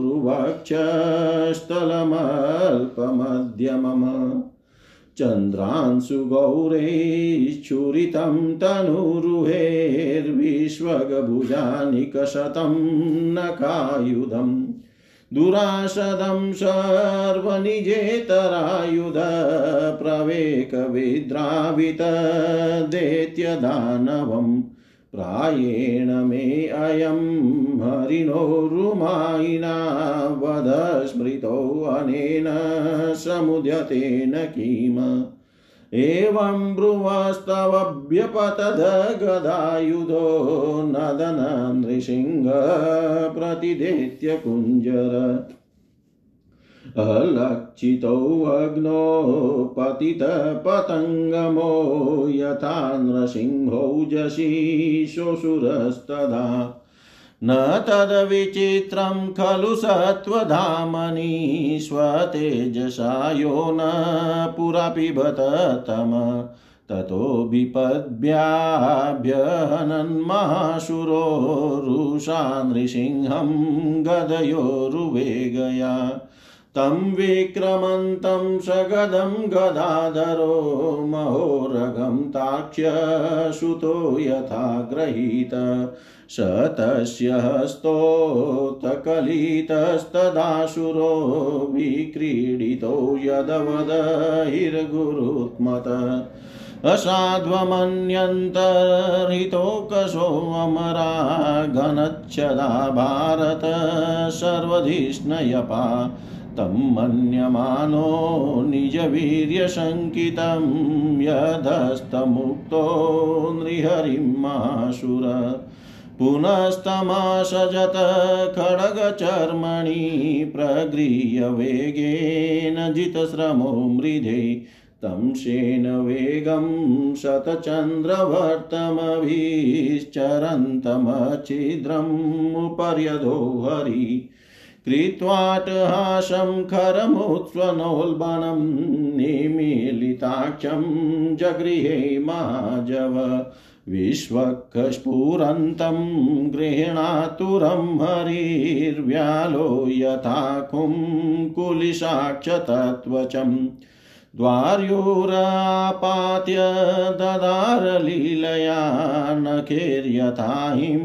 स्पृशत्कायमदीर्घपीवरग्रीवोरुवक्षस्थलमल्पमध्यमम चन्द्रांशुगौरैश्चुरितं तनुरुहेर्विश्वगभुजानिकशतं नकायुधम्। दुराशदं सर्वनिजेतरायुधप्रवेकविद्रावितदेत्यदानवम्। प्रायेण मे अयं हरिणो रुमायिना वध स्मृतोऽनेन समुद्यतेन किम्। एवं ब्रुवस्तवभ्यपतदगदायुधो नदन नृसिंह प्रतिदेत्य कुञ्जर। अलक्षितोऽग्नो पतितपतङ्गमो यथा नृसिंहौजसी श्वशुरस्तदा न तद्विचित्रं खलु सत्त्वधामनि स्वतेजसा न पुरा पिबत तम ततो विपद्भ्याभ्यहनन्महाशुरो रुषा नृसिंहं गदयोरुवेगया। तं विक्रमन्तं सगदं गदाधरो महोरगं ताक्ष्यसुतो यथा गृहीत स तस्य हस्तोत्कलितस्तदाशुरो विक्रीडितो यदवदहिर्गुरुत्मत। असाध्वमन्यन्तर्हितोकशोऽमरा घनच्छदा भारत सर्वधिष्णयपा। तं मन्यमानो निजवीर्यशङ्कितं यदस्तमुक्तो नृहरिमाशुर पुनस्तमासजत खड्गचर्मणि प्रगृह्य वेगेन जितश्रमो मृधे। तं शेनवेगं शतचन्द्रवर्तमभिश्चरन्तमच्छिद्रमुपर्यधो हरि। कृत्वाटहासं खरमुत्स्वनोल्बणं निमीलिताक्षं जगृहे माजव विश्वकस्फुरन्तं गृह्णातुरं हरिर्व्यालो यथा कुं कुलिशाक्षतत्वचम् द्वार्योरापात्य ददारलीलया नखेर्यथा हिं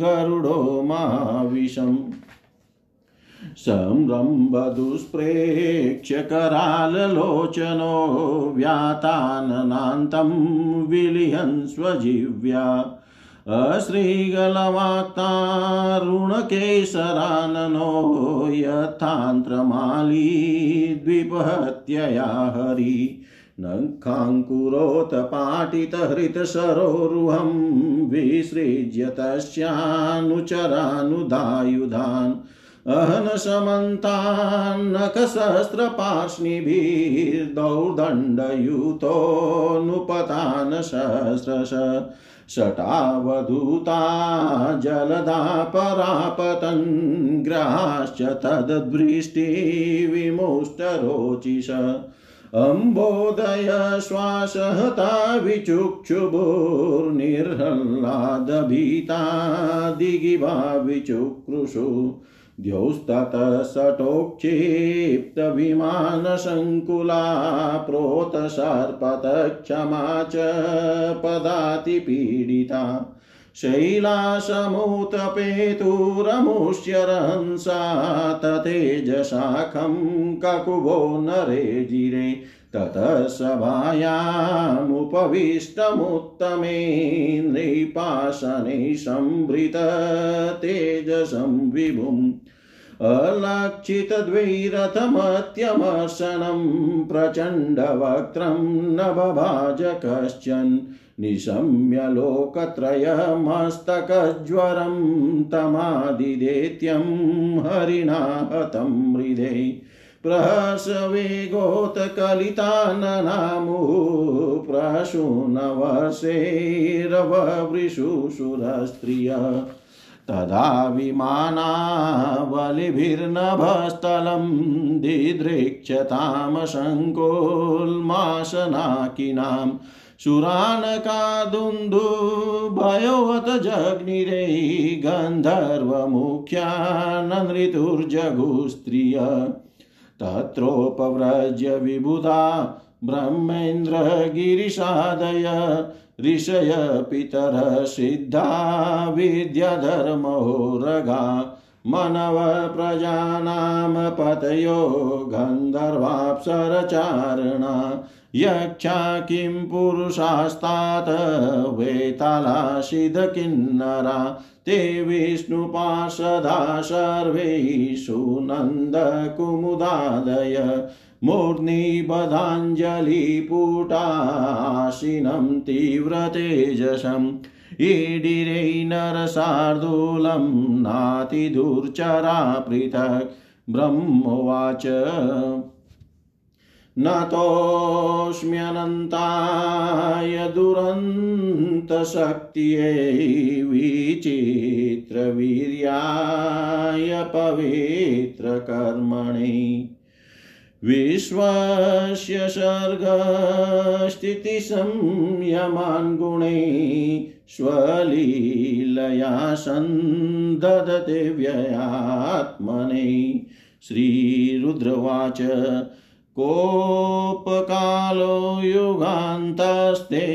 गरुडो माविशम् संरम्भदुष्प्रेक्ष्य कराललोचनो व्याताननान्तं विलिहन् स्वजिव्या। अश्रीगलवाक्तारुणकेशराननो यथान्त्रमाली द्विपहत्यया हरि। नखाङ्कुरोत्पाटितहृतसरोरुहं विसृज्य तस्यानुचरानुदायुधान् अहनशमन्तान्नखसहस्रपार्ष्णिभिर्दौर्दण्डयुतोऽनुपतान् सहस्रश शटावधूता जलदा परापतन् ग्राश्च तद्वृष्टिविमुष्टरोचिष अम्बोदय श्वासहता विचुक्षुभुर्निर्हल्लादभीता दिगिवा विचुक्रुषु द्यौस्ततः प्रोतसर्पतक्षमा च पदातिपीडिता। शैलासमुत्पेतुरमुष्यरहंसा ततेजशाखं ककुभो नरे जिरे। ततः सभायामुपविष्टमुत्तमे नृपाशने संभृत तेजसं विभुम्। अलक्षितद्वैरथमत्यमर्शनं प्रचण्डवक्त्रं न बभाज कश्चन निशम्य लोकत्रयमस्तकज्वरं तमादिदेत्यं हरिणा हतं हृदे प्रहसवेगोत्कलिताननामुः प्रसूनवर्षेरववृषुसुरस्त्रिय तदा विमानावलिभिर्नभस्थलं दिदृक्षतामशङ्कोल्माशनाकिनां सुरानकादुन्दुभयोऽत जग्निरे गन्धर्वमुख्या नृतुर्जगुस्त्रिय तत्रोपव्रज्य विबुधा ब्रह्मेन्द्रगिरिशादय ऋषय पितरः सिद्धा विद्याधर्मोरगा मनवप्रजानां पतयो गन्धर्वाप्सरचारणा। यक्षा किं पुरुषास्तात वेतालाशिदकिन्नरा। ते विष्णुपार्षदा सर्वेषु नन्दकुमुदादय मूर्ध्निबधाञ्जलिपुटाशिनं तीव्रतेजसम् ईडिरे नरशार्दूलं नातिदुर्चरा पृथक् ब्रह्मोवाच। नतोऽस्म्यनन्ताय दुरन्तशक्त्यै विचित्रवीर्याय पवित्रकर्मणि विश्वस्य सर्गस्थितिसंयमान् गुणे स्वलीलया सन्ददते व्ययात्मने। श्रीरुद्रवाच कोपकालो युगान्तस्ते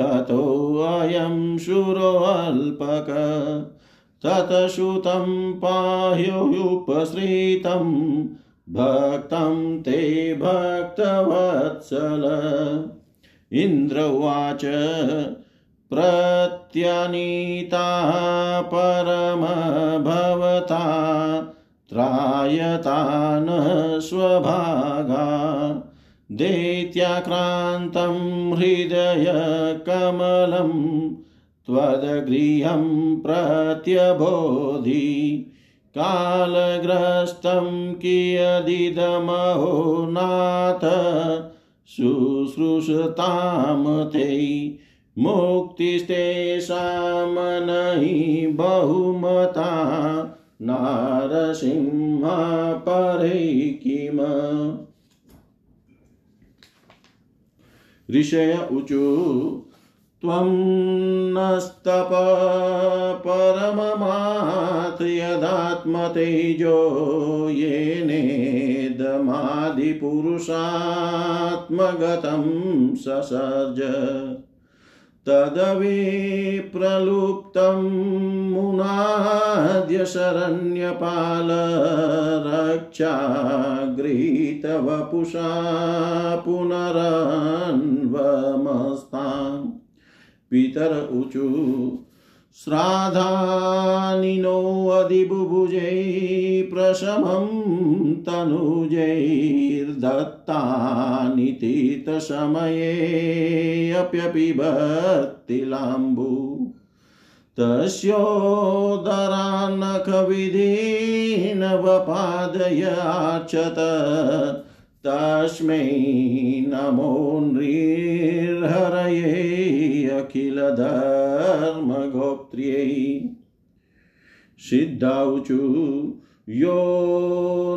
हतोऽयं शूरोऽल्पक। ततश्रुतं पाह्युपसृतं भक्तं ते भक्तवत्सल। इन्द्र उवाच प्रत्यनीता परमभवता त्रायतान् स्वभागा। दैत्याक्रान्तं हृदयकमलं त्वदगृहं प्रत्यबोधि। कालग्रस्तं कियदिदमहो नाथ शुश्रूषतां ते मुक्तिस्तेषां नहि बहुमता नारसिंह परे किम? ऋषय ऊचु त्वं नस्तप परममात् यदात्मतेजो येनेदमादिपुरुषात्मगतं ससर्ज। तदविप्रलुप्तं मुनाद्य शरण्यपालरक्षा गृहीतवपुषा पुनरन्वमस्ताम्। पितर ऊचु श्राद्धानि नोऽधिबुभुजै प्रशमं तनुजैर्दत्तानि तीतसमयेऽप्यपिबत्तिलाम्बु तस्योदरान्नखविधीनवपादयाचत। तस्मै नमो नृहरये अखिलधर्मगोप्त्र्यै सिद्धौचु यो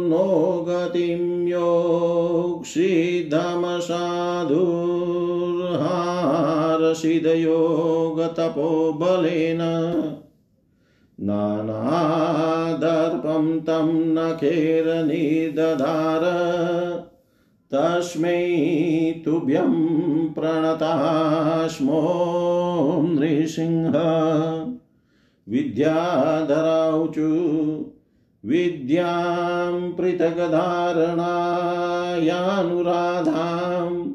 नो गतिं योक्षिधमसाधुर्हारसिद्धयोगतपोबलेन नानादर्पं तं नखेरनिदधार तस्मै तुभ्यं प्रणतास्मो नृसिंह। विद्याधराऊचु विद्यां पृथग्धारणायानुराधां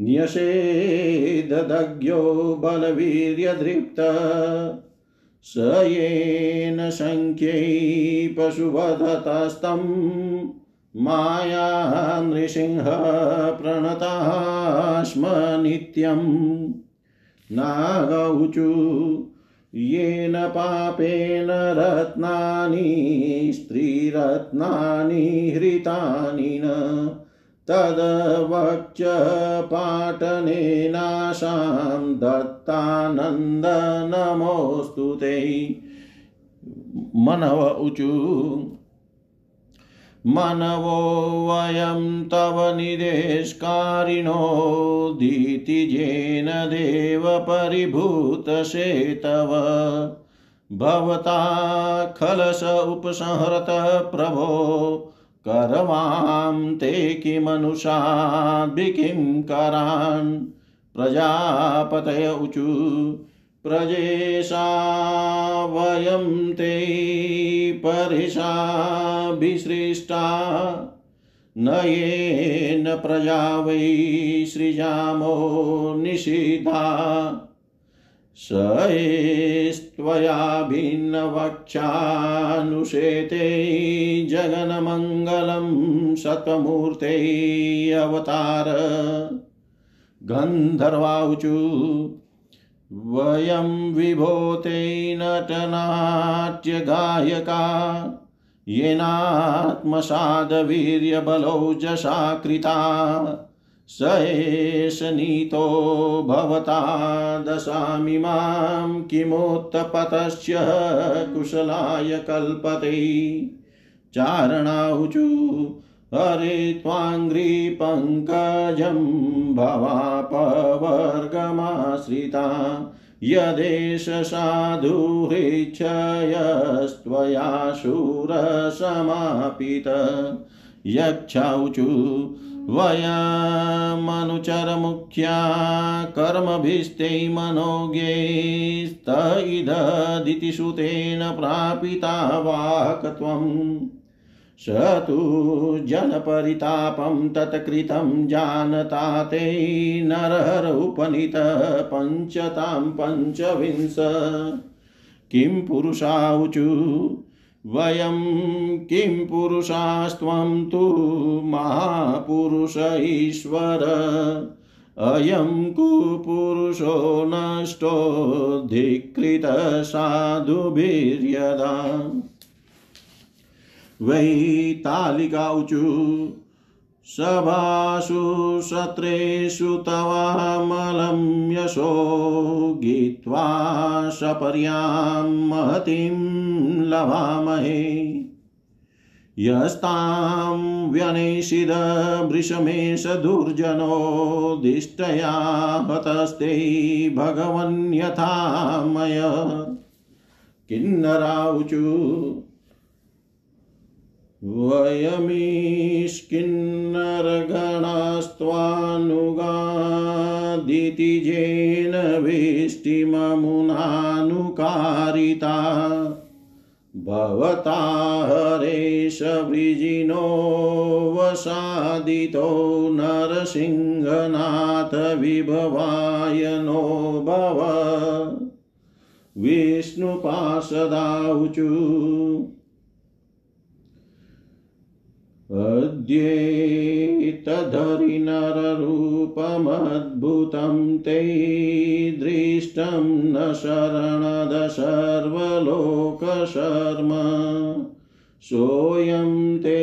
न्यसेददज्ञो बलवीर्यधृप्त स येन शङ्ख्यै पशुवधतस्तं माया नृसिंह प्रणतास्म नित्यं नागौचु, येन पापेन रत्नानि, स्त्रीरत्नानि, हृतानि न। तद्वक्च पाटनेनाशां दत्तानन्दनमोऽस्तु ते। मनव ऊचु मनवो वयं तव निदेशकारिणो दीतिजेन देव परिभूतसेतव। भवता खलस उपसंहृत प्रभो, करवां ते किमनुषाद्भिकिं करान्। प्रजापतय ऊचु प्रजेशा वयं ते परिशाभिसृष्टा। न येन प्रजा वै सृजामो निषिधा। स एस्त्वया भिन्नवक्षानुशेते जगन्मङ्गलं सत्त्वमूर्ते अवतार। गन्धर्वाऊचु वयं विभोते नटनाट्यगायका येनात्मसादवीर्यबलौजसा कृता स एष नीतो भवता। दशामिमां किमुत्तपतस्य कुशलाय कल्पते। चारणाऊचु हरे त्वाङ्घ्रिपङ्कजं भवापवर्गमाश्रिता। यदेश साधुहृच्छयस्त्वया शूरसमापित यक्षौचु वयमनुचरमुख्या कर्मभिस्ते मनोज्ञैस्त इददिति सुतेन प्रापिता वाक्त्वम् स तु जनपरितापं तत्कृतं जानता ते नरहर उपनीत पञ्चतां पञ्चविंश। किं पुरुषाऊचु वयं किं पुरुषास्त्वं तु महापुरुष ईश्वर। अयं कुपुरुषो नष्टोऽधिकृतसाधुभिर्यदा वैतालिकाऊचु सभासु सत्रेषु तवामलं यशो गीत्वा सपर्यां महतीं लभामहे। यस्तां व्यनेषिदवृषमेष दुर्जनोदिष्टया हतस्ते भगवन्यथा मय किन्नराऊचु वयमीष्किन्नरगणास्त्वानुगादितिजेन वेष्टिममुनानुकारिता भवता हरेश वृजिनो वसादितो नरसिंहनाथ विभवाय नो भव विष्णुपाशदाऊचु अद्येतधरि नररूपमद्भुतं ते दृष्टं न शरणद सर्वलोकशर्म सोऽयं ते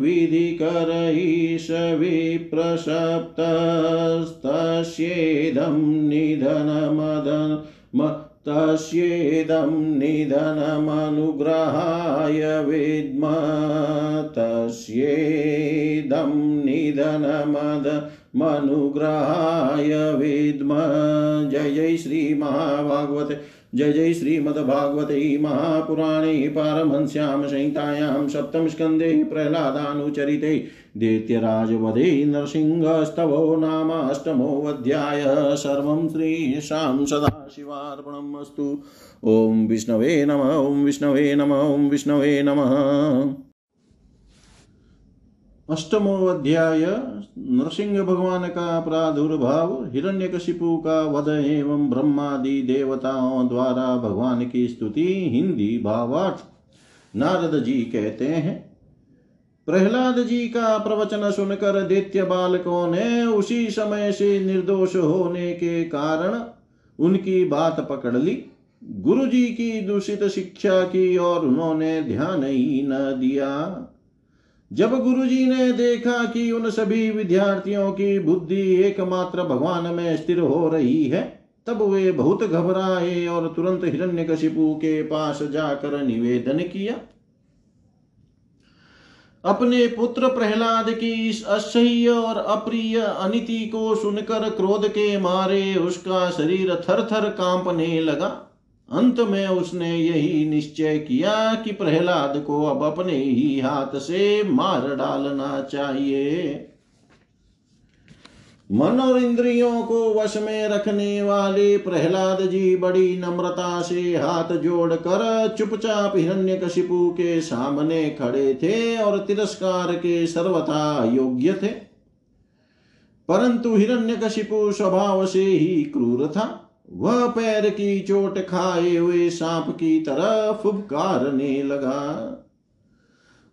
विधिकर ईश विप्रसप्तस्तस्येदं निधनमदन तस्येदं निधनमनुग्रहाय विद्म तस्येदं निधनमद मनुग्रहाय विद्म। जय जय श्रीमहाभागवते जय जय श्रीमद्भागवते महापुराणे पारमहंस्यां संहितायां सप्तमस्कन्धे प्रह्लादानुचरिते दैत्यराजवधे नरसिंहस्तवो नामाष्टमोऽध्याय सर्वं श्रीशां सदाशिवार्पणम् अस्तु। ॐ विष्णवे नम, ॐ विष्णवे नम, ॐ विष्णवे नमः। अष्टमो अध्याय नरसिंह भगवान का प्रादुर्भाव हिरण्यकशिपु का वध एवं ब्रह्मादि देवताओं द्वारा भगवान की स्तुति हिंदी भावार्थ। नारद जी कहते हैं प्रहलाद जी का प्रवचन सुनकर दैत्य बालकों ने उसी समय से निर्दोष होने के कारण उनकी बात पकड़ ली। गुरु जी की दूषित शिक्षा की और उन्होंने ध्यान ही न दिया। जब गुरुजी ने देखा कि उन सभी विद्यार्थियों की बुद्धि एकमात्र भगवान में स्थिर हो रही है, तब वे बहुत घबराए और तुरंत हिरण्यकशिपु के पास जाकर निवेदन किया। अपने पुत्र प्रहलाद की इस असह्य और अप्रिय अनिति को सुनकर क्रोध के मारे उसका शरीर थर थर कांपने लगा। अंत में उसने यही निश्चय किया कि प्रहलाद को अब अपने ही हाथ से मार डालना चाहिए। मन और इंद्रियों को वश में रखने वाले प्रहलाद जी बड़ी नम्रता से हाथ जोड़कर चुपचाप हिरण्य कशिपु के सामने खड़े थे और तिरस्कार के सर्वथा योग्य थे। परंतु हिरण्यकशिपु स्वभाव से ही क्रूर था। वह पैर की चोट खाए हुए सांप की तरह फुबकारने लगा।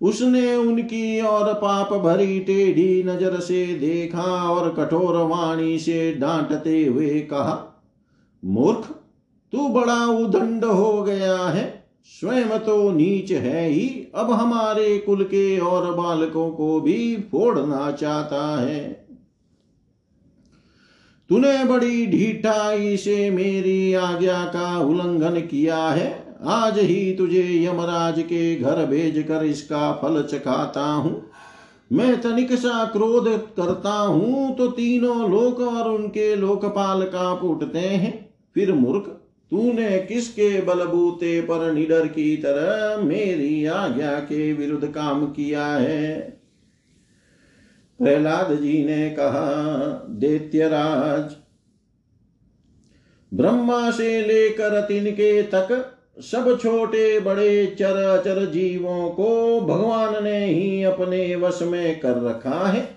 उसने उनकी और पाप भरी टेढ़ी नज़र से देखा और कठोर वाणी से डांटते हुए कहा, मूर्ख, तू बड़ा उदंड हो गया है। स्वयं तो नीच है ही। अब हमारे कुल के और बालकों को भी फोड़ना चाहता है। तूने बड़ी ढीठाई से मेरी आज्ञा का उल्लंघन किया है। आज ही तुझे यमराज के घर भेज कर इसका फल चखाता हूँ। मैं तनिक सा क्रोध करता हूँ तो तीनों लोक और उनके लोकपाल का उठते हैं। फिर मूर्ख, तूने किसके बलबूते पर निडर की तरह मेरी आज्ञा के विरुद्ध काम किया है? प्रहलाद जी ने कहा, दैत्यराज, ब्रह्मा से लेकर तिनके तक सब छोटे बड़े चर अचर जीवों को भगवान ने ही अपने वश में कर रखा है।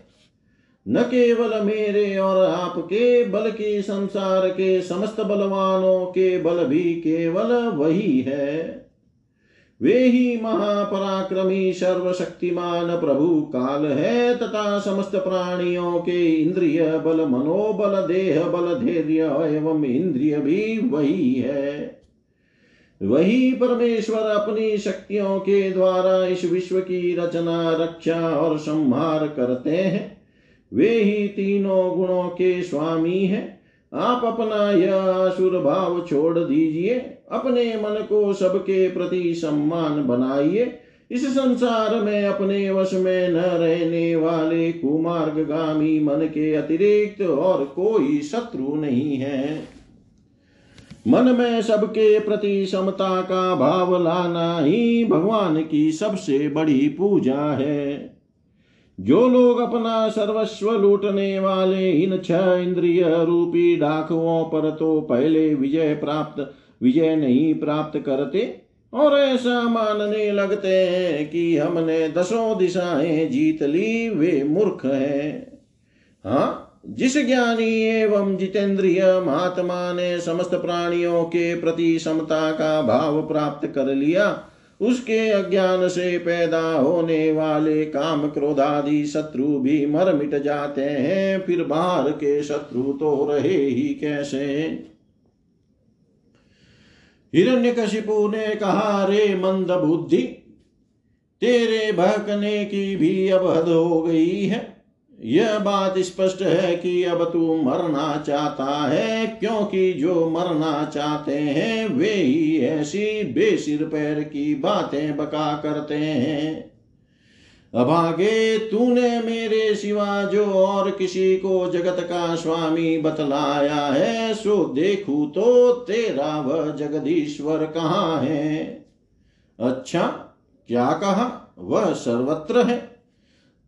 न केवल मेरे और आपके, बल्कि संसार के समस्त बलवानों के बल भी केवल वही है। वे ही महापराक्रमी सर्वशक्तिमान प्रभु काल है तथा समस्त प्राणियों के इंद्रिय बल, मनोबल, देह बल, धैर्य एवं इंद्रिय भी वही है। वही परमेश्वर अपनी शक्तियों के द्वारा इस विश्व की रचना, रक्षा और संहार करते हैं। वे ही तीनों गुणों के स्वामी हैं। आप अपना यह आसुर भाव छोड़ दीजिए, अपने मन को सबके प्रति सम्मान बनाइए। इस संसार में अपने वश में न रहने वाले कुमार्गामी मन के अतिरिक्त और कोई शत्रु नहीं है। मन में सबके प्रति समता का भाव लाना ही भगवान की सबसे बड़ी पूजा है। जो लोग अपना सर्वस्व लूटने वाले इन छह इंद्रिय रूपी डाकुओं पर तो पहले विजय प्राप्त, विजय नहीं प्राप्त करते और ऐसा मानने लगते हैं कि हमने दसों दिशाएँ जीत ली, वे मूर्ख हैं। हाँ जिस ज्ञानी एवं जितेंद्रिय महात्मा ने समस्त प्राणियों के प्रति समता का भाव प्राप्त कर लिया उसके अज्ञान से पैदा होने वाले काम क्रोधादि शत्रु भी मर मिट जाते हैं। फिर बाहर के शत्रु तो रहे ही कैसे? हिरण्य हिरण्यकशिपु ने कहा, रे मंद बुद्धि तेरे बहकने की भी अब हद हो गई है। यह बात स्पष्ट है कि अब तू मरना चाहता है, क्योंकि जो मरना चाहते हैं, वे ही ऐसी बेसिर पैर की बातें बका करते हैं। अभागे तूने मेरे सिवा जो और किसी को जगत का स्वामी बतलाया है, सो देखू तो तेरा वह जगदीश्वर कहाँ है? अच्छा क्या कहा? वह सर्वत्र है।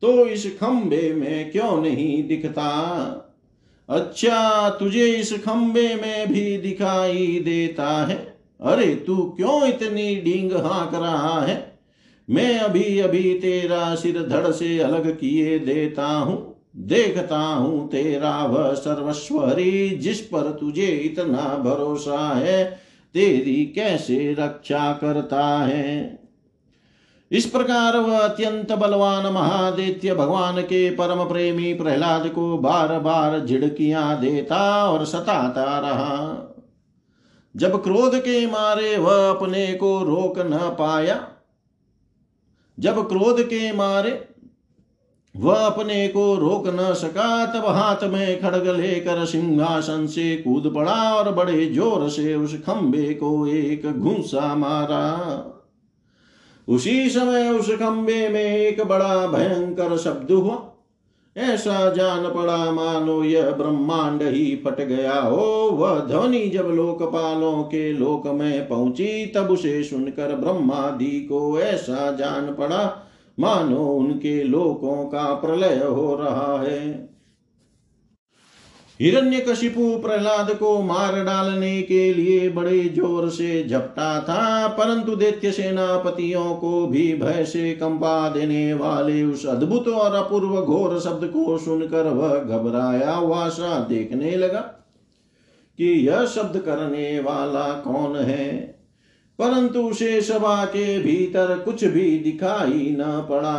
तो इस खंबे में क्यों नहीं दिखता? अच्छा तुझे इस खंबे में भी दिखाई देता है। अरे, तू क्यों इतनी डींग हाँक रहा है? मैं अभी अभी तेरा सिर धड़ से अलग किए देता हूँ। देखता हूँ तेरा वह सर्वस्वरी जिस पर तुझे इतना भरोसा है, तेरी कैसे रक्षा करता है? इस प्रकार वह अत्यंत बलवान महादित्य भगवान के परम प्रेमी प्रहलाद को बार बार झिड़कियाँ देता और सताता रहा। जब क्रोध के मारे वह अपने को रोक न पाया, जब क्रोध के मारे वह अपने को रोक न सका, तब हाथ में खड़ग लेकर सिंहासन से कूद पड़ा और बड़े ज़ोर से उस खंबे को एक घूसा मारा। उसी समय उस खंबे में एक बड़ा भयंकर शब्द हुआ। ऐसा जान पड़ा, मानो यह ब्रह्मांड ही फट गया हो। वह ध्वनि जब लोकपालों के लोक में पहुँची, तब उसे सुनकर ब्रह्मादि को ऐसा जान पड़ा, मानो उनके लोकों का प्रलय हो रहा है। हिरण्यकशिपु प्रहलाद को मार डालने के लिए बड़े ज़ोर से झपटा था, परंतु दैत्य सेनापतियों को भी भय से कंपा देने वाले उस अद्भुत और अपूर्व घोर शब्द को सुनकर वह घबराया हुआ सा देखने लगा कि यह शब्द करने वाला कौन है। परंतु उसे सभा के भीतर कुछ भी दिखाई न पड़ा।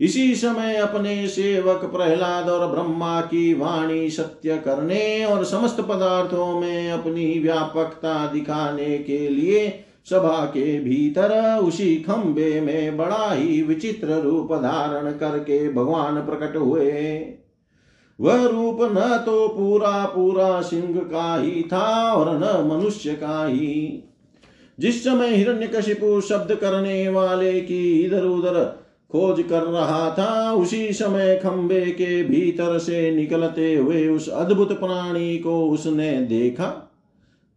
इसी समय अपने सेवक प्रहलाद और ब्रह्मा की वाणी सत्य करने और समस्त पदार्थों में अपनी व्यापकता दिखाने के लिए सभा के भीतर उसी खंबे में बड़ा ही विचित्र रूप धारण करके भगवान प्रकट हुए। वह रूप न तो पूरा पूरा सिंह का ही था और न मनुष्य का ही। जिस समय हिरण्यकशिपु शब्द करने वाले की इधर उधर खोज कर रहा था उसी समय खंबे के भीतर से निकलते हुए उस अद्भुत प्राणी को उसने देखा।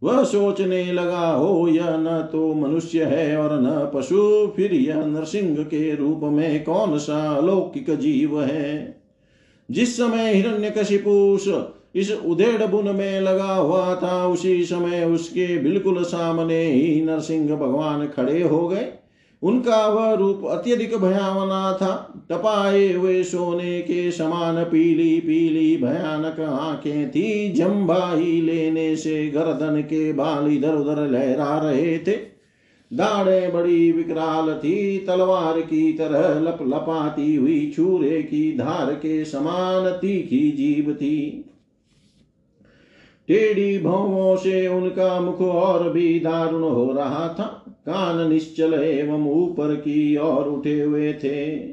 वह सोचने लगा, हो, यह न तो मनुष्य है और न पशु, फिर यह नरसिंह के रूप में कौन सा अलौकिक जीव है? जिस समय हिरण्यकशिपु इस उधेड़ बुन में लगा हुआ था, उसी समय उसके बिल्कुल सामने ही नरसिंह भगवान खड़े हो गए। उनका वह रूप अत्यधिक भयावना था। तपाए हुए सोने के समान पीली पीली भयानक आँखें थी। जम्बाही लेने से गर्दन के बाल इधर उधर लहरा रहे थे। दाढ़े बड़ी विकराल थी। तलवार की तरह लप लपाती हुई छूरे की धार के समान तीखी जीव थी। टेढ़ी भवों से उनका मुख और भी दारुण हो रहा था। कान निश्चल एवं ऊपर की ओर उठे हुए थे।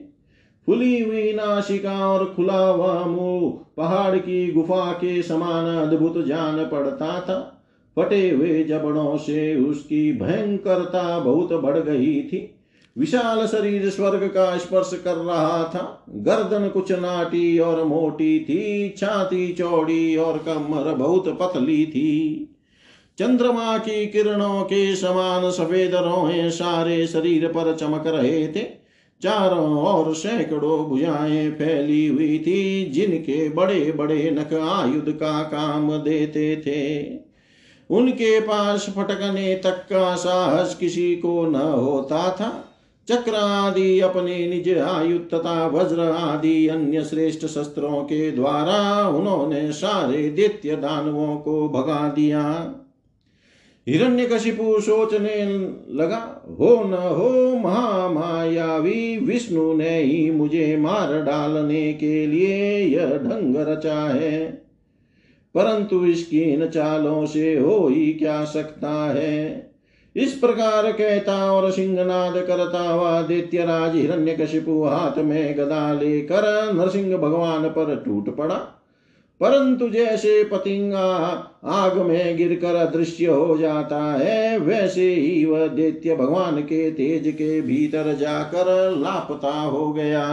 फुली हुई नाशिका और खुला हुआ मुँह पहाड़ की गुफा के समान अद्भुत जान पड़ता था। फटे हुए जबड़ों से उसकी भयंकरता बहुत बढ़ गई थी। विशाल शरीर स्वर्ग का स्पर्श कर रहा था। गर्दन कुछ नाटी और मोटी थी, छाती चौड़ी और कमर बहुत पतली थी। चंद्रमा की किरणों के समान सफ़ेद रोहे सारे शरीर पर चमक रहे थे। चारों ओर सैकड़ों भुजाएँ फैली हुई थी, जिनके बड़े बड़े नख आयुध का काम देते थे। उनके पास फटकने तक का साहस किसी को न होता था। चक्र आदि अपने निज आयुध तथा वज्र आदि अन्य श्रेष्ठ शस्त्रों के द्वारा उन्होंने सारे दैत्य दानवों को भगा दिया। हिरण्यकशिपु सोचने लगा, हो न हो, महामायावी, विष्णु ने ही मुझे मार डालने के लिए यह ढंग रचा है। परंतु इसकी इन चालों से हो ही क्या सकता है? इस प्रकार कहता और सिंहनाद करता हुआ दैत्यराज हिरण्यकशिपु हाथ में गदा लेकर नरसिंह भगवान पर टूट पड़ा। परंतु जैसे पतिंगा आग में गिरकर अदृश्य हो जाता है, वैसे ही वह दैत्य भगवान के तेज के भीतर जाकर लापता हो गया।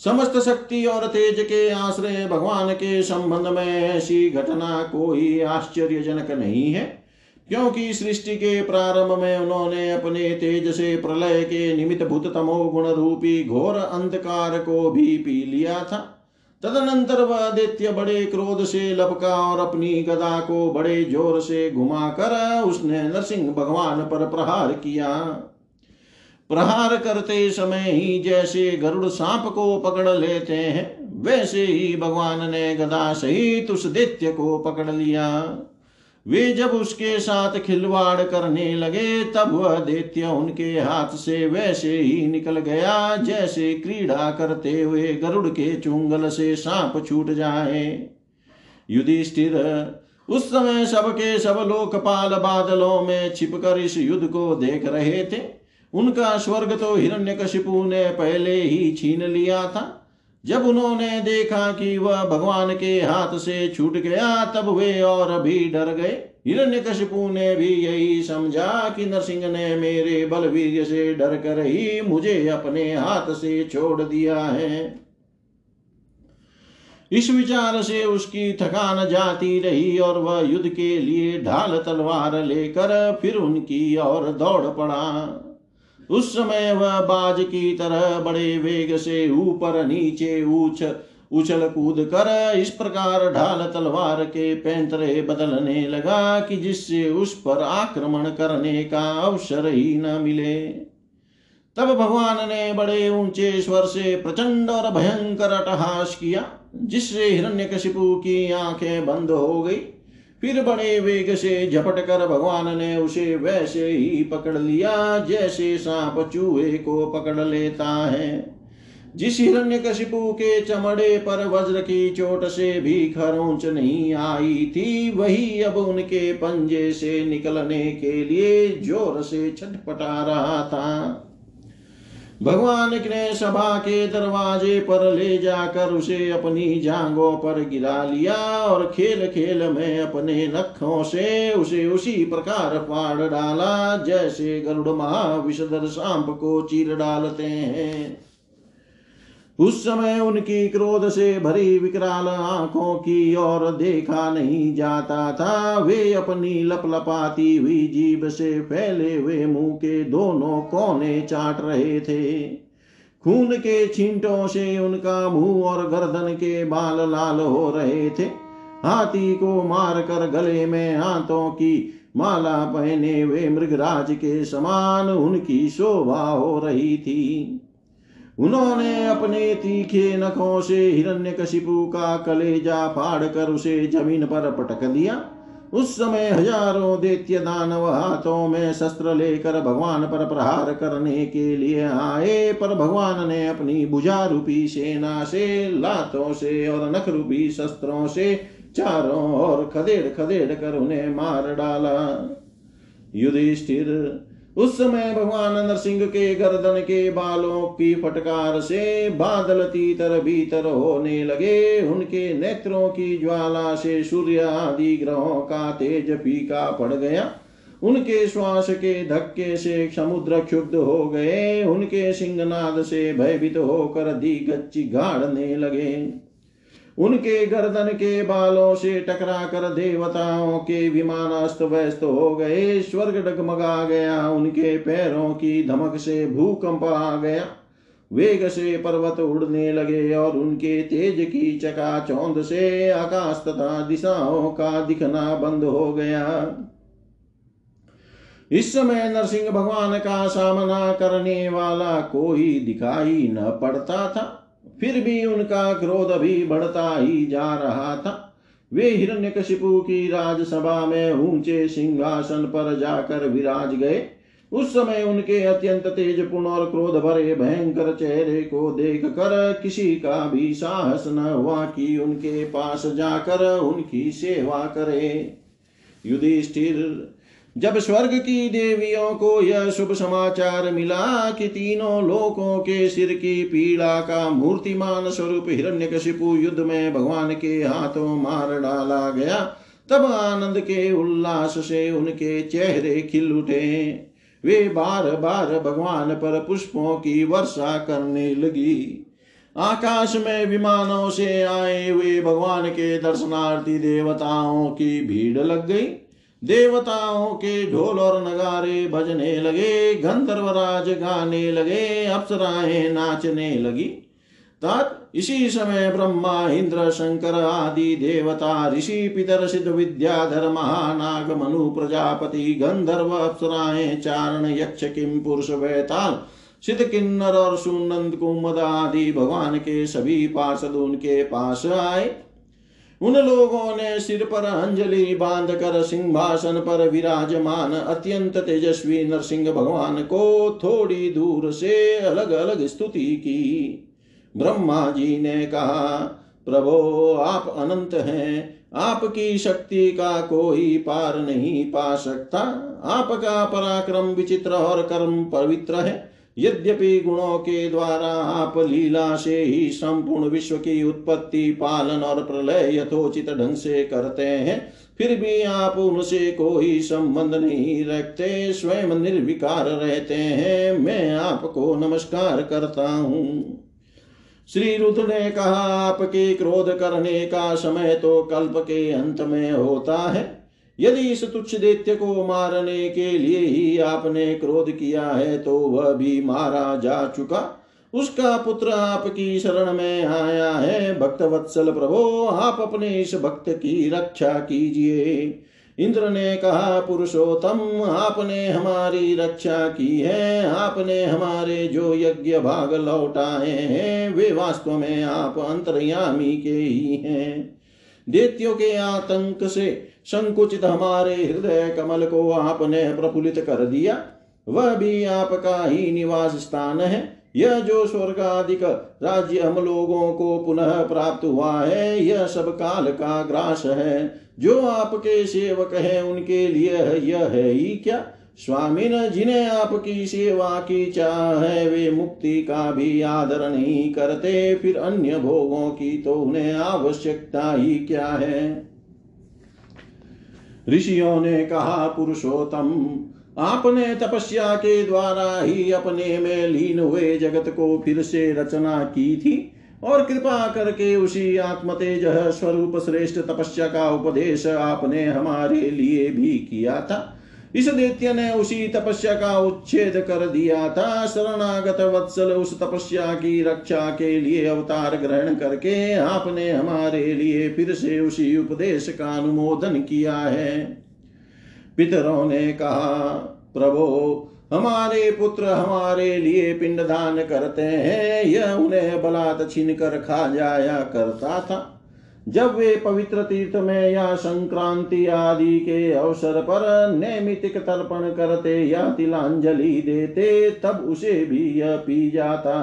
समस्त शक्ति और तेज के आश्रय भगवान के संबंध में ऐसी घटना कोई आश्चर्यजनक नहीं है, क्योंकि सृष्टि के प्रारंभ में उन्होंने अपने तेज से प्रलय के निमित्त भूत तमो गुण रूपी घोर अंधकार को भी पी लिया था। तदनंतर वह दैत्य बड़े क्रोध से लपका और अपनी गदा को बड़े ज़ोर से घुमाकर उसने नरसिंह भगवान पर प्रहार किया। प्रहार करते समय ही जैसे गरुड़ सांप को पकड़ लेते हैं, वैसे ही भगवान ने गदा सहित उस दैत्य को पकड़ लिया। वे जब उसके साथ खिलवाड़ करने लगे, तब वह दैत्य उनके हाथ से वैसे ही निकल गया, जैसे क्रीड़ा करते हुए गरुड़ के चुंगल से सांप छूट जाए। युधिष्ठिर, उस समय सबके सब लोकपाल बादलों में छिपकर इस युद्ध को देख रहे थे। उनका स्वर्ग तो हिरण्यकशिपु ने पहले ही छीन लिया था। जब उन्होंने देखा कि वह भगवान के हाथ से छूट गया, तब वे और भी डर गए। हिरण्यकशिपु ने भी यही समझा कि नरसिंह ने मेरे बलवीर से डर कर ही मुझे अपने हाथ से छोड़ दिया है। इस विचार से उसकी थकान जाती रही और वह युद्ध के लिए ढाल तलवार लेकर फिर उनकी ओर दौड़ पड़ा। उस समय वह बाज की तरह बड़े वेग से ऊपर नीचे ऊंच, उछल कूद कर इस प्रकार ढाल तलवार के पैंतरे बदलने लगा कि जिससे उस पर आक्रमण करने का अवसर ही न मिले। तब भगवान ने बड़े ऊँचे स्वर से प्रचंड और भयंकर अटहास किया, जिससे हिरण्यकशिपु की आँखें बंद हो गई। फिर बड़े वेग से झपट कर भगवान ने उसे वैसे ही पकड़ लिया, जैसे सांप चूहे को पकड़ लेता है। जिस हिरण्य कशिपु के चमड़े पर वज्र की चोट से भी खरोंच नहीं आई थी, वही अब उनके पंजे से निकलने के लिए ज़ोर से छटपटा रहा था। भगवान ने सभा के दरवाजे पर ले जाकर उसे अपनी जांगों पर गिरा लिया और खेल खेल में अपने नखों से उसे उसी प्रकार फाड़ डाला, जैसे गरुड़ महाविषधर सांप को चीर डालते हैं। उस समय उनकी क्रोध से भरी विकराल आँखों की ओर देखा नहीं जाता था। वे अपनी लपलपाती हुई जीभ से फैले हुए मुँह के दोनों कोने चाट रहे थे। खून के छींटों से उनका मुँह और गर्दन के बाल लाल हो रहे थे। हाथी को मारकर गले में हाथों की माला पहने हुए मृगराज के समान उनकी शोभा हो रही थी। उन्होंने अपने तीखे नखों से हिरण्य हिरण्यकशिपु का कलेजा फाड़ कर उसे ज़मीन पर पटक दिया। उस समय हज़ारों दैत्य दानव हाथों में शस्त्र लेकर भगवान पर प्रहार करने के लिए आए, पर भगवान ने अपनी भुजा रूपी सेना से, लातों से और नख रूपी शस्त्रों से चारों ओर खदेड़ खदेड़ कर उन्हें मार डाला। युधिष्ठिर उस समय भगवान नरसिंह के गर्दन के बालों की फटकार से बादल तीतर भीतर होने लगे। उनके नेत्रों की ज्वाला से सूर्य आदि ग्रहों का तेज फीका पड़ गया। उनके श्वास के धक्के से समुद्र क्षुब्ध हो गए। उनके सिंहनाद से भयभीत होकर दी गच्ची गाड़ने लगे। उनके गर्दन के बालों से टकरा कर देवताओं के विमान अस्त व्यस्त हो गए। स्वर्ग डगमगा गया, उनके पैरों की धमक से भूकंप आ गया। वेग से पर्वत उड़ने लगे और उनके तेज की चका चकाचौंध से आकाश तथा दिशाओं का दिखना बंद हो गया। इस समय नरसिंह भगवान का सामना करने वाला कोई दिखाई न पड़ता था। फिर भी उनका क्रोध भी बढ़ता ही जा रहा था। वे हिरण्यकशिपु की राजसभा में ऊँचे सिंहासन पर जाकर विराज गए। उस समय उनके अत्यंत तेजपूर्ण और क्रोध भरे भयंकर चेहरे को देख कर किसी का भी साहस न हुआ कि उनके पास जाकर उनकी सेवा करे। युधिष्ठिर जब स्वर्ग की देवियों को यह शुभ समाचार मिला कि तीनों लोकों के सिर की पीड़ा का मूर्तिमान स्वरूप हिरण्यकशिपु युद्ध में भगवान के हाथों मार डाला गया, तब आनंद के उल्लास से उनके चेहरे खिल उठे। वे बार बार भगवान पर पुष्पों की वर्षा करने लगी। आकाश में विमानों से आए हुए भगवान के दर्शनार्थी देवताओं की भीड़ लग गई। देवताओं के ढोल और नगारे बजने लगे, गंधर्वराज गाने लगे, अप्सराएँ नाचने लगी। तत् इसी समय ब्रह्मा, इंद्र, शंकर आदि देवता, ऋषि, पितर, सिद्ध विद्याधर, महानाग, मनु, प्रजापति, गंधर्व अप्सराएँ, चारण, यक्ष किम पुरुष, वैताल, सिद्ध किन्नर और सुनंद कुमद आदि भगवान के सभी पार्षद उनके पास आए। उन लोगों ने सिर पर अंजलि बाँध कर सिंहासन पर विराजमान अत्यंत तेजस्वी नरसिंह भगवान को थोड़ी दूर से अलग अलग स्तुति की। ब्रह्मा जी ने कहा, प्रभो, आप अनंत हैं। आपकी शक्ति का कोई पार नहीं पा सकता। आपका पराक्रम विचित्र और कर्म पवित्र है। यद्यपि गुणों के द्वारा आप लीला से ही संपूर्ण विश्व की उत्पत्ति, पालन और प्रलय यथोचित ढंग से करते हैं, फिर भी आप उनसे कोई संबंध नहीं रखते, स्वयं निर्विकार रहते हैं। मैं आपको नमस्कार करता हूँ। श्री रुद्र ने कहा, आपके क्रोध करने का समय तो कल्प के अंत में होता है। यदि इस तुच्छ दैत्य को मारने के लिए ही आपने क्रोध किया है तो वह भी मारा जा चुका। उसका पुत्र आपकी शरण में आया है। भक्त वत्सल प्रभो, आप अपने इस भक्त की रक्षा कीजिए। इंद्र ने कहा, पुरुषोत्तम, आपने हमारी रक्षा की है। आपने हमारे जो यज्ञ भाग लौटाए हैं, वे वास्तव में आप अंतर्यामी के ही हैं। दैत्यों के आतंक से संकुचित हमारे हृदय कमल को आपने प्रफुल्लित कर दिया। वह भी आपका ही निवास स्थान है। यह जो स्वर्गाधिक राज्य हम लोगों को पुनः प्राप्त हुआ है, यह सब काल का ग्रास है। जो आपके सेवक है, उनके लिए यह है ही क्या? स्वामी न जिन्हें आपकी सेवा की चाह है, वे मुक्ति का भी आदर नहीं करते। फिर अन्य भोगों की तो उन्हें आवश्यकता ही क्या है? ऋषियों ने कहा, पुरुषोत्तम, आपने तपस्या के द्वारा ही अपने में लीन हुए जगत को फिर से रचना की थी और कृपा करके उसी आत्मतेज स्वरूप श्रेष्ठ तपस्या का उपदेश आपने हमारे लिए भी किया था। इस दैत्य ने उसी तपस्या का उच्छेद कर दिया था। शरणागत वत्सल उस तपस्या की रक्षा के लिए अवतार ग्रहण करके आपने हमारे लिए फिर से उसी उपदेश का अनुमोदन किया है। पितरों ने कहा, प्रभो, हमारे पुत्र हमारे लिए पिंडदान करते हैं। यह उन्हें बलात् छीन कर खा जाया करता था। जब वे पवित्र तीर्थ में या संक्रांति आदि के अवसर पर नैमितिक तर्पण करते या तिलांजलि देते, तब उसे भी यह पी जाता।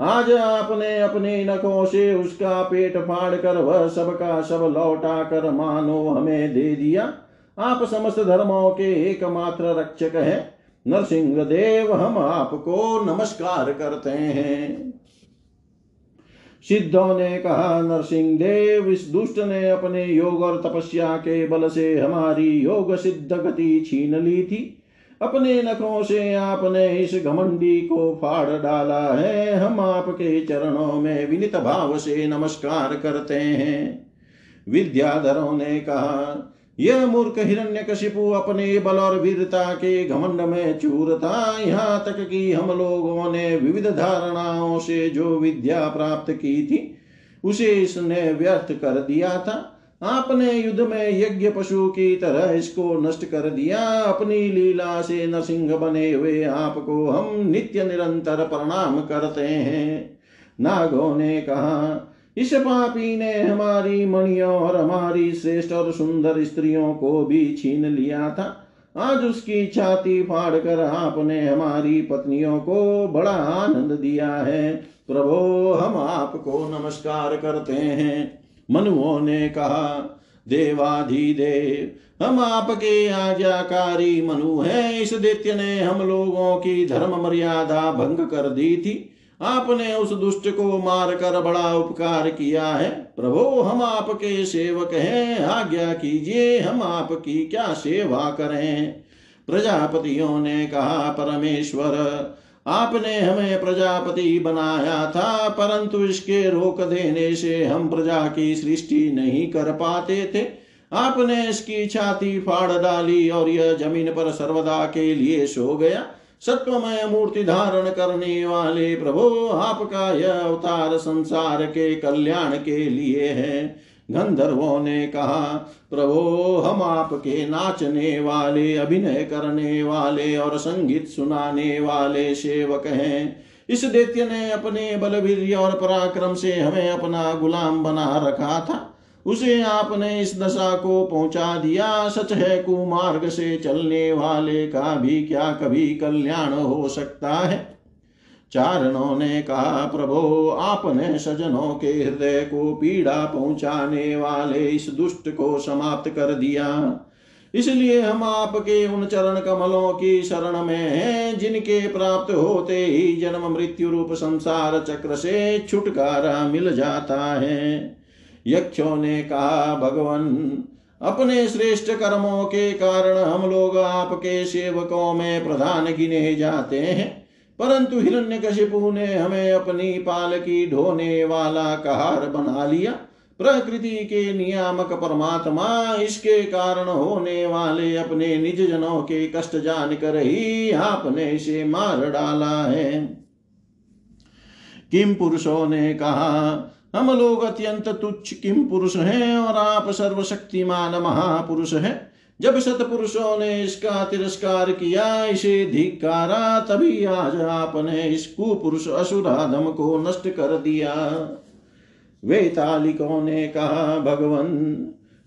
आज आपने अपने नखों से उसका पेट फाड़ कर वह सबका सब लौटा कर मानो हमें दे दिया। आप समस्त धर्मों के एकमात्र रक्षक हैं। नरसिंह देव, हम आपको नमस्कार करते हैं। सिद्धों ने कहा नरसिंह देव इस दुष्ट ने अपने योग और तपस्या के बल से हमारी योग सिद्ध गति छीन ली थी। अपने नखों से आपने इस घमंडी को फाड़ डाला है। हम आपके चरणों में विनित भाव से नमस्कार करते हैं। विद्याधरों ने कहा यह मूर्ख हिरण्य कशिपु अपने बल और वीरता के घमंड में चूर था यहाँ तक कि हम लोगों ने विविध धारणाओं से जो विद्या प्राप्त की थी, उसे इसने व्यर्थ कर दिया था। आपने युद्ध में यज्ञ पशु की तरह इसको नष्ट कर दिया। अपनी लीला से नरसिंह बने हुए आपको हम नित्य निरंतर प्रणाम करते हैं। नागों ने कहा इस पापी ने हमारी मणियों और हमारी श्रेष्ठ और सुंदर स्त्रियों को भी छीन लिया था। आज उसकी छाती फाड़ कर आपने हमारी पत्नियों को बड़ा आनंद दिया है। प्रभो, हम आपको नमस्कार करते हैं। मनुओं ने कहा, देवाधिदेव, हम आपके आज्ञाकारी मनु हैं। इस दैत्य ने हम लोगों की धर्म मर्यादा भंग कर दी थी। आपने उस दुष्ट को मार कर बड़ा उपकार किया है। प्रभु, हम आपके सेवक हैं। आज्ञा कीजिए, हम आपकी क्या सेवा करें? प्रजापतियों ने कहा, परमेश्वर, आपने हमें प्रजापति बनाया था, परंतु इसके रोक देने से हम प्रजा की सृष्टि नहीं कर पाते थे। आपने इसकी छाती फाड़ डाली और यह ज़मीन पर सर्वदा के लिए सो गया। सत्वमय मूर्ति धारण करने वाले प्रभो आपका यह अवतार संसार के कल्याण के लिए है। गंधर्वों ने कहा, प्रभो, हम आपके नाचने वाले, अभिनय करने वाले और संगीत सुनाने वाले सेवक हैं। इस दैत्य ने अपने बलवीर और पराक्रम से हमें अपना गुलाम बना रखा था। उसे आपने इस दशा को पहुँचा दिया। सच है, कुमार्ग से चलने वाले का भी क्या कभी कल्याण हो सकता है? चारणों ने कहा, प्रभो, आपने सजनों के हृदय को पीड़ा पहुँचाने वाले इस दुष्ट को समाप्त कर दिया। इसलिए हम आपके उन चरण कमलों की शरण में हैं, जिनके प्राप्त होते ही जन्म मृत्यु रूप संसार चक्र से छुटकारा मिल जाता है। यक्षों ने कहा, भगवान, अपने श्रेष्ठ कर्मों के कारण हम लोग आपके सेवकों में प्रधान गिने जाते हैं। परंतु हिरण्यकशिपु ने हमें अपनी पाल की ढोने वाला कहार बना लिया। प्रकृति के नियामक परमात्मा इसके कारण होने वाले अपने निज जनों के कष्ट जान कर ही आपने इसे मार डाला है। किम पुरुषों ने कहा हम लोग अत्यंत तुच्छ किम पुरुष हैं और आप सर्वशक्तिमान महापुरुष हैं। जब सतपुरुषों ने इसका तिरस्कार किया, इसे धिकारा तभी आज आपने इस कुपुरुष असुराधम को नष्ट कर दिया। वेतालिकों ने कहा, भगवन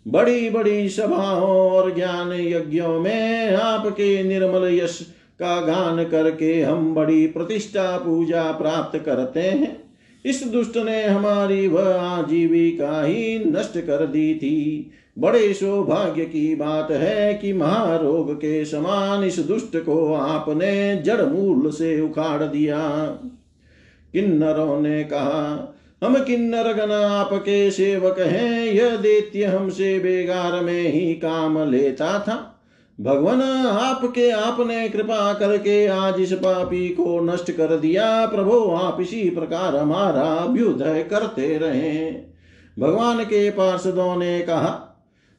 बड़ी बड़ी सभाओं और ज्ञान यज्ञों में आपके निर्मल यश का गान करके हम बड़ी प्रतिष्ठा पूजा प्राप्त करते हैं। इस दुष्ट ने हमारी वह आजीविका ही नष्ट कर दी थी। बड़े सौभाग्य की बात है कि महारोग के समान इस दुष्ट को आपने जड़ मूल से उखाड़ दिया। किन्नरों ने कहा, हम किन्नर गण, आपके सेवक हैं। यह दैत्य हमसे बेगार में ही काम लेता था। भगवान, आपके, आपने कृपा करके आज इस पापी को नष्ट कर दिया। प्रभु, आप इसी प्रकार हमारा अभ्युदय करते रहे। भगवान के पार्षदों ने कहा,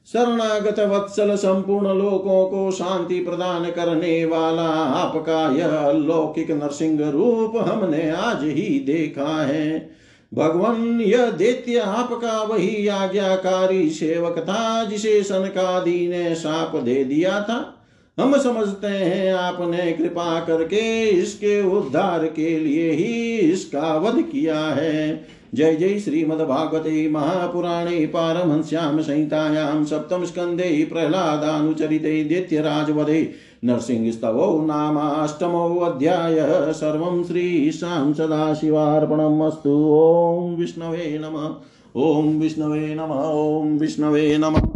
शरणागत वत्सल संपूर्ण लोकों को शांति प्रदान करने वाला आपका यह अलौकिक नरसिंह रूप हमने आज ही देखा है। भगवान यह दैत्य आपका वही आज्ञाकारी सेवक था, जिसे सनकादि ने साप दे दिया था। हम समझते हैं आपने कृपा करके इसके उद्धार के लिए ही इसका वध किया है। जय जय श्रीमद्भागवते महापुराणे पारमहंस्यां संहितायां सप्तमस्कन्धे प्रह्लादानुचरिते दैत्यराजवधे नरसिंहस्तवो नामाष्टमोऽध्यायः सर्वं श्रीशां सदाशिवार्पणम् अस्तु ॐ विष्णवे नमः। ॐ विष्णवे नमः। ॐ विष्णवे नमः।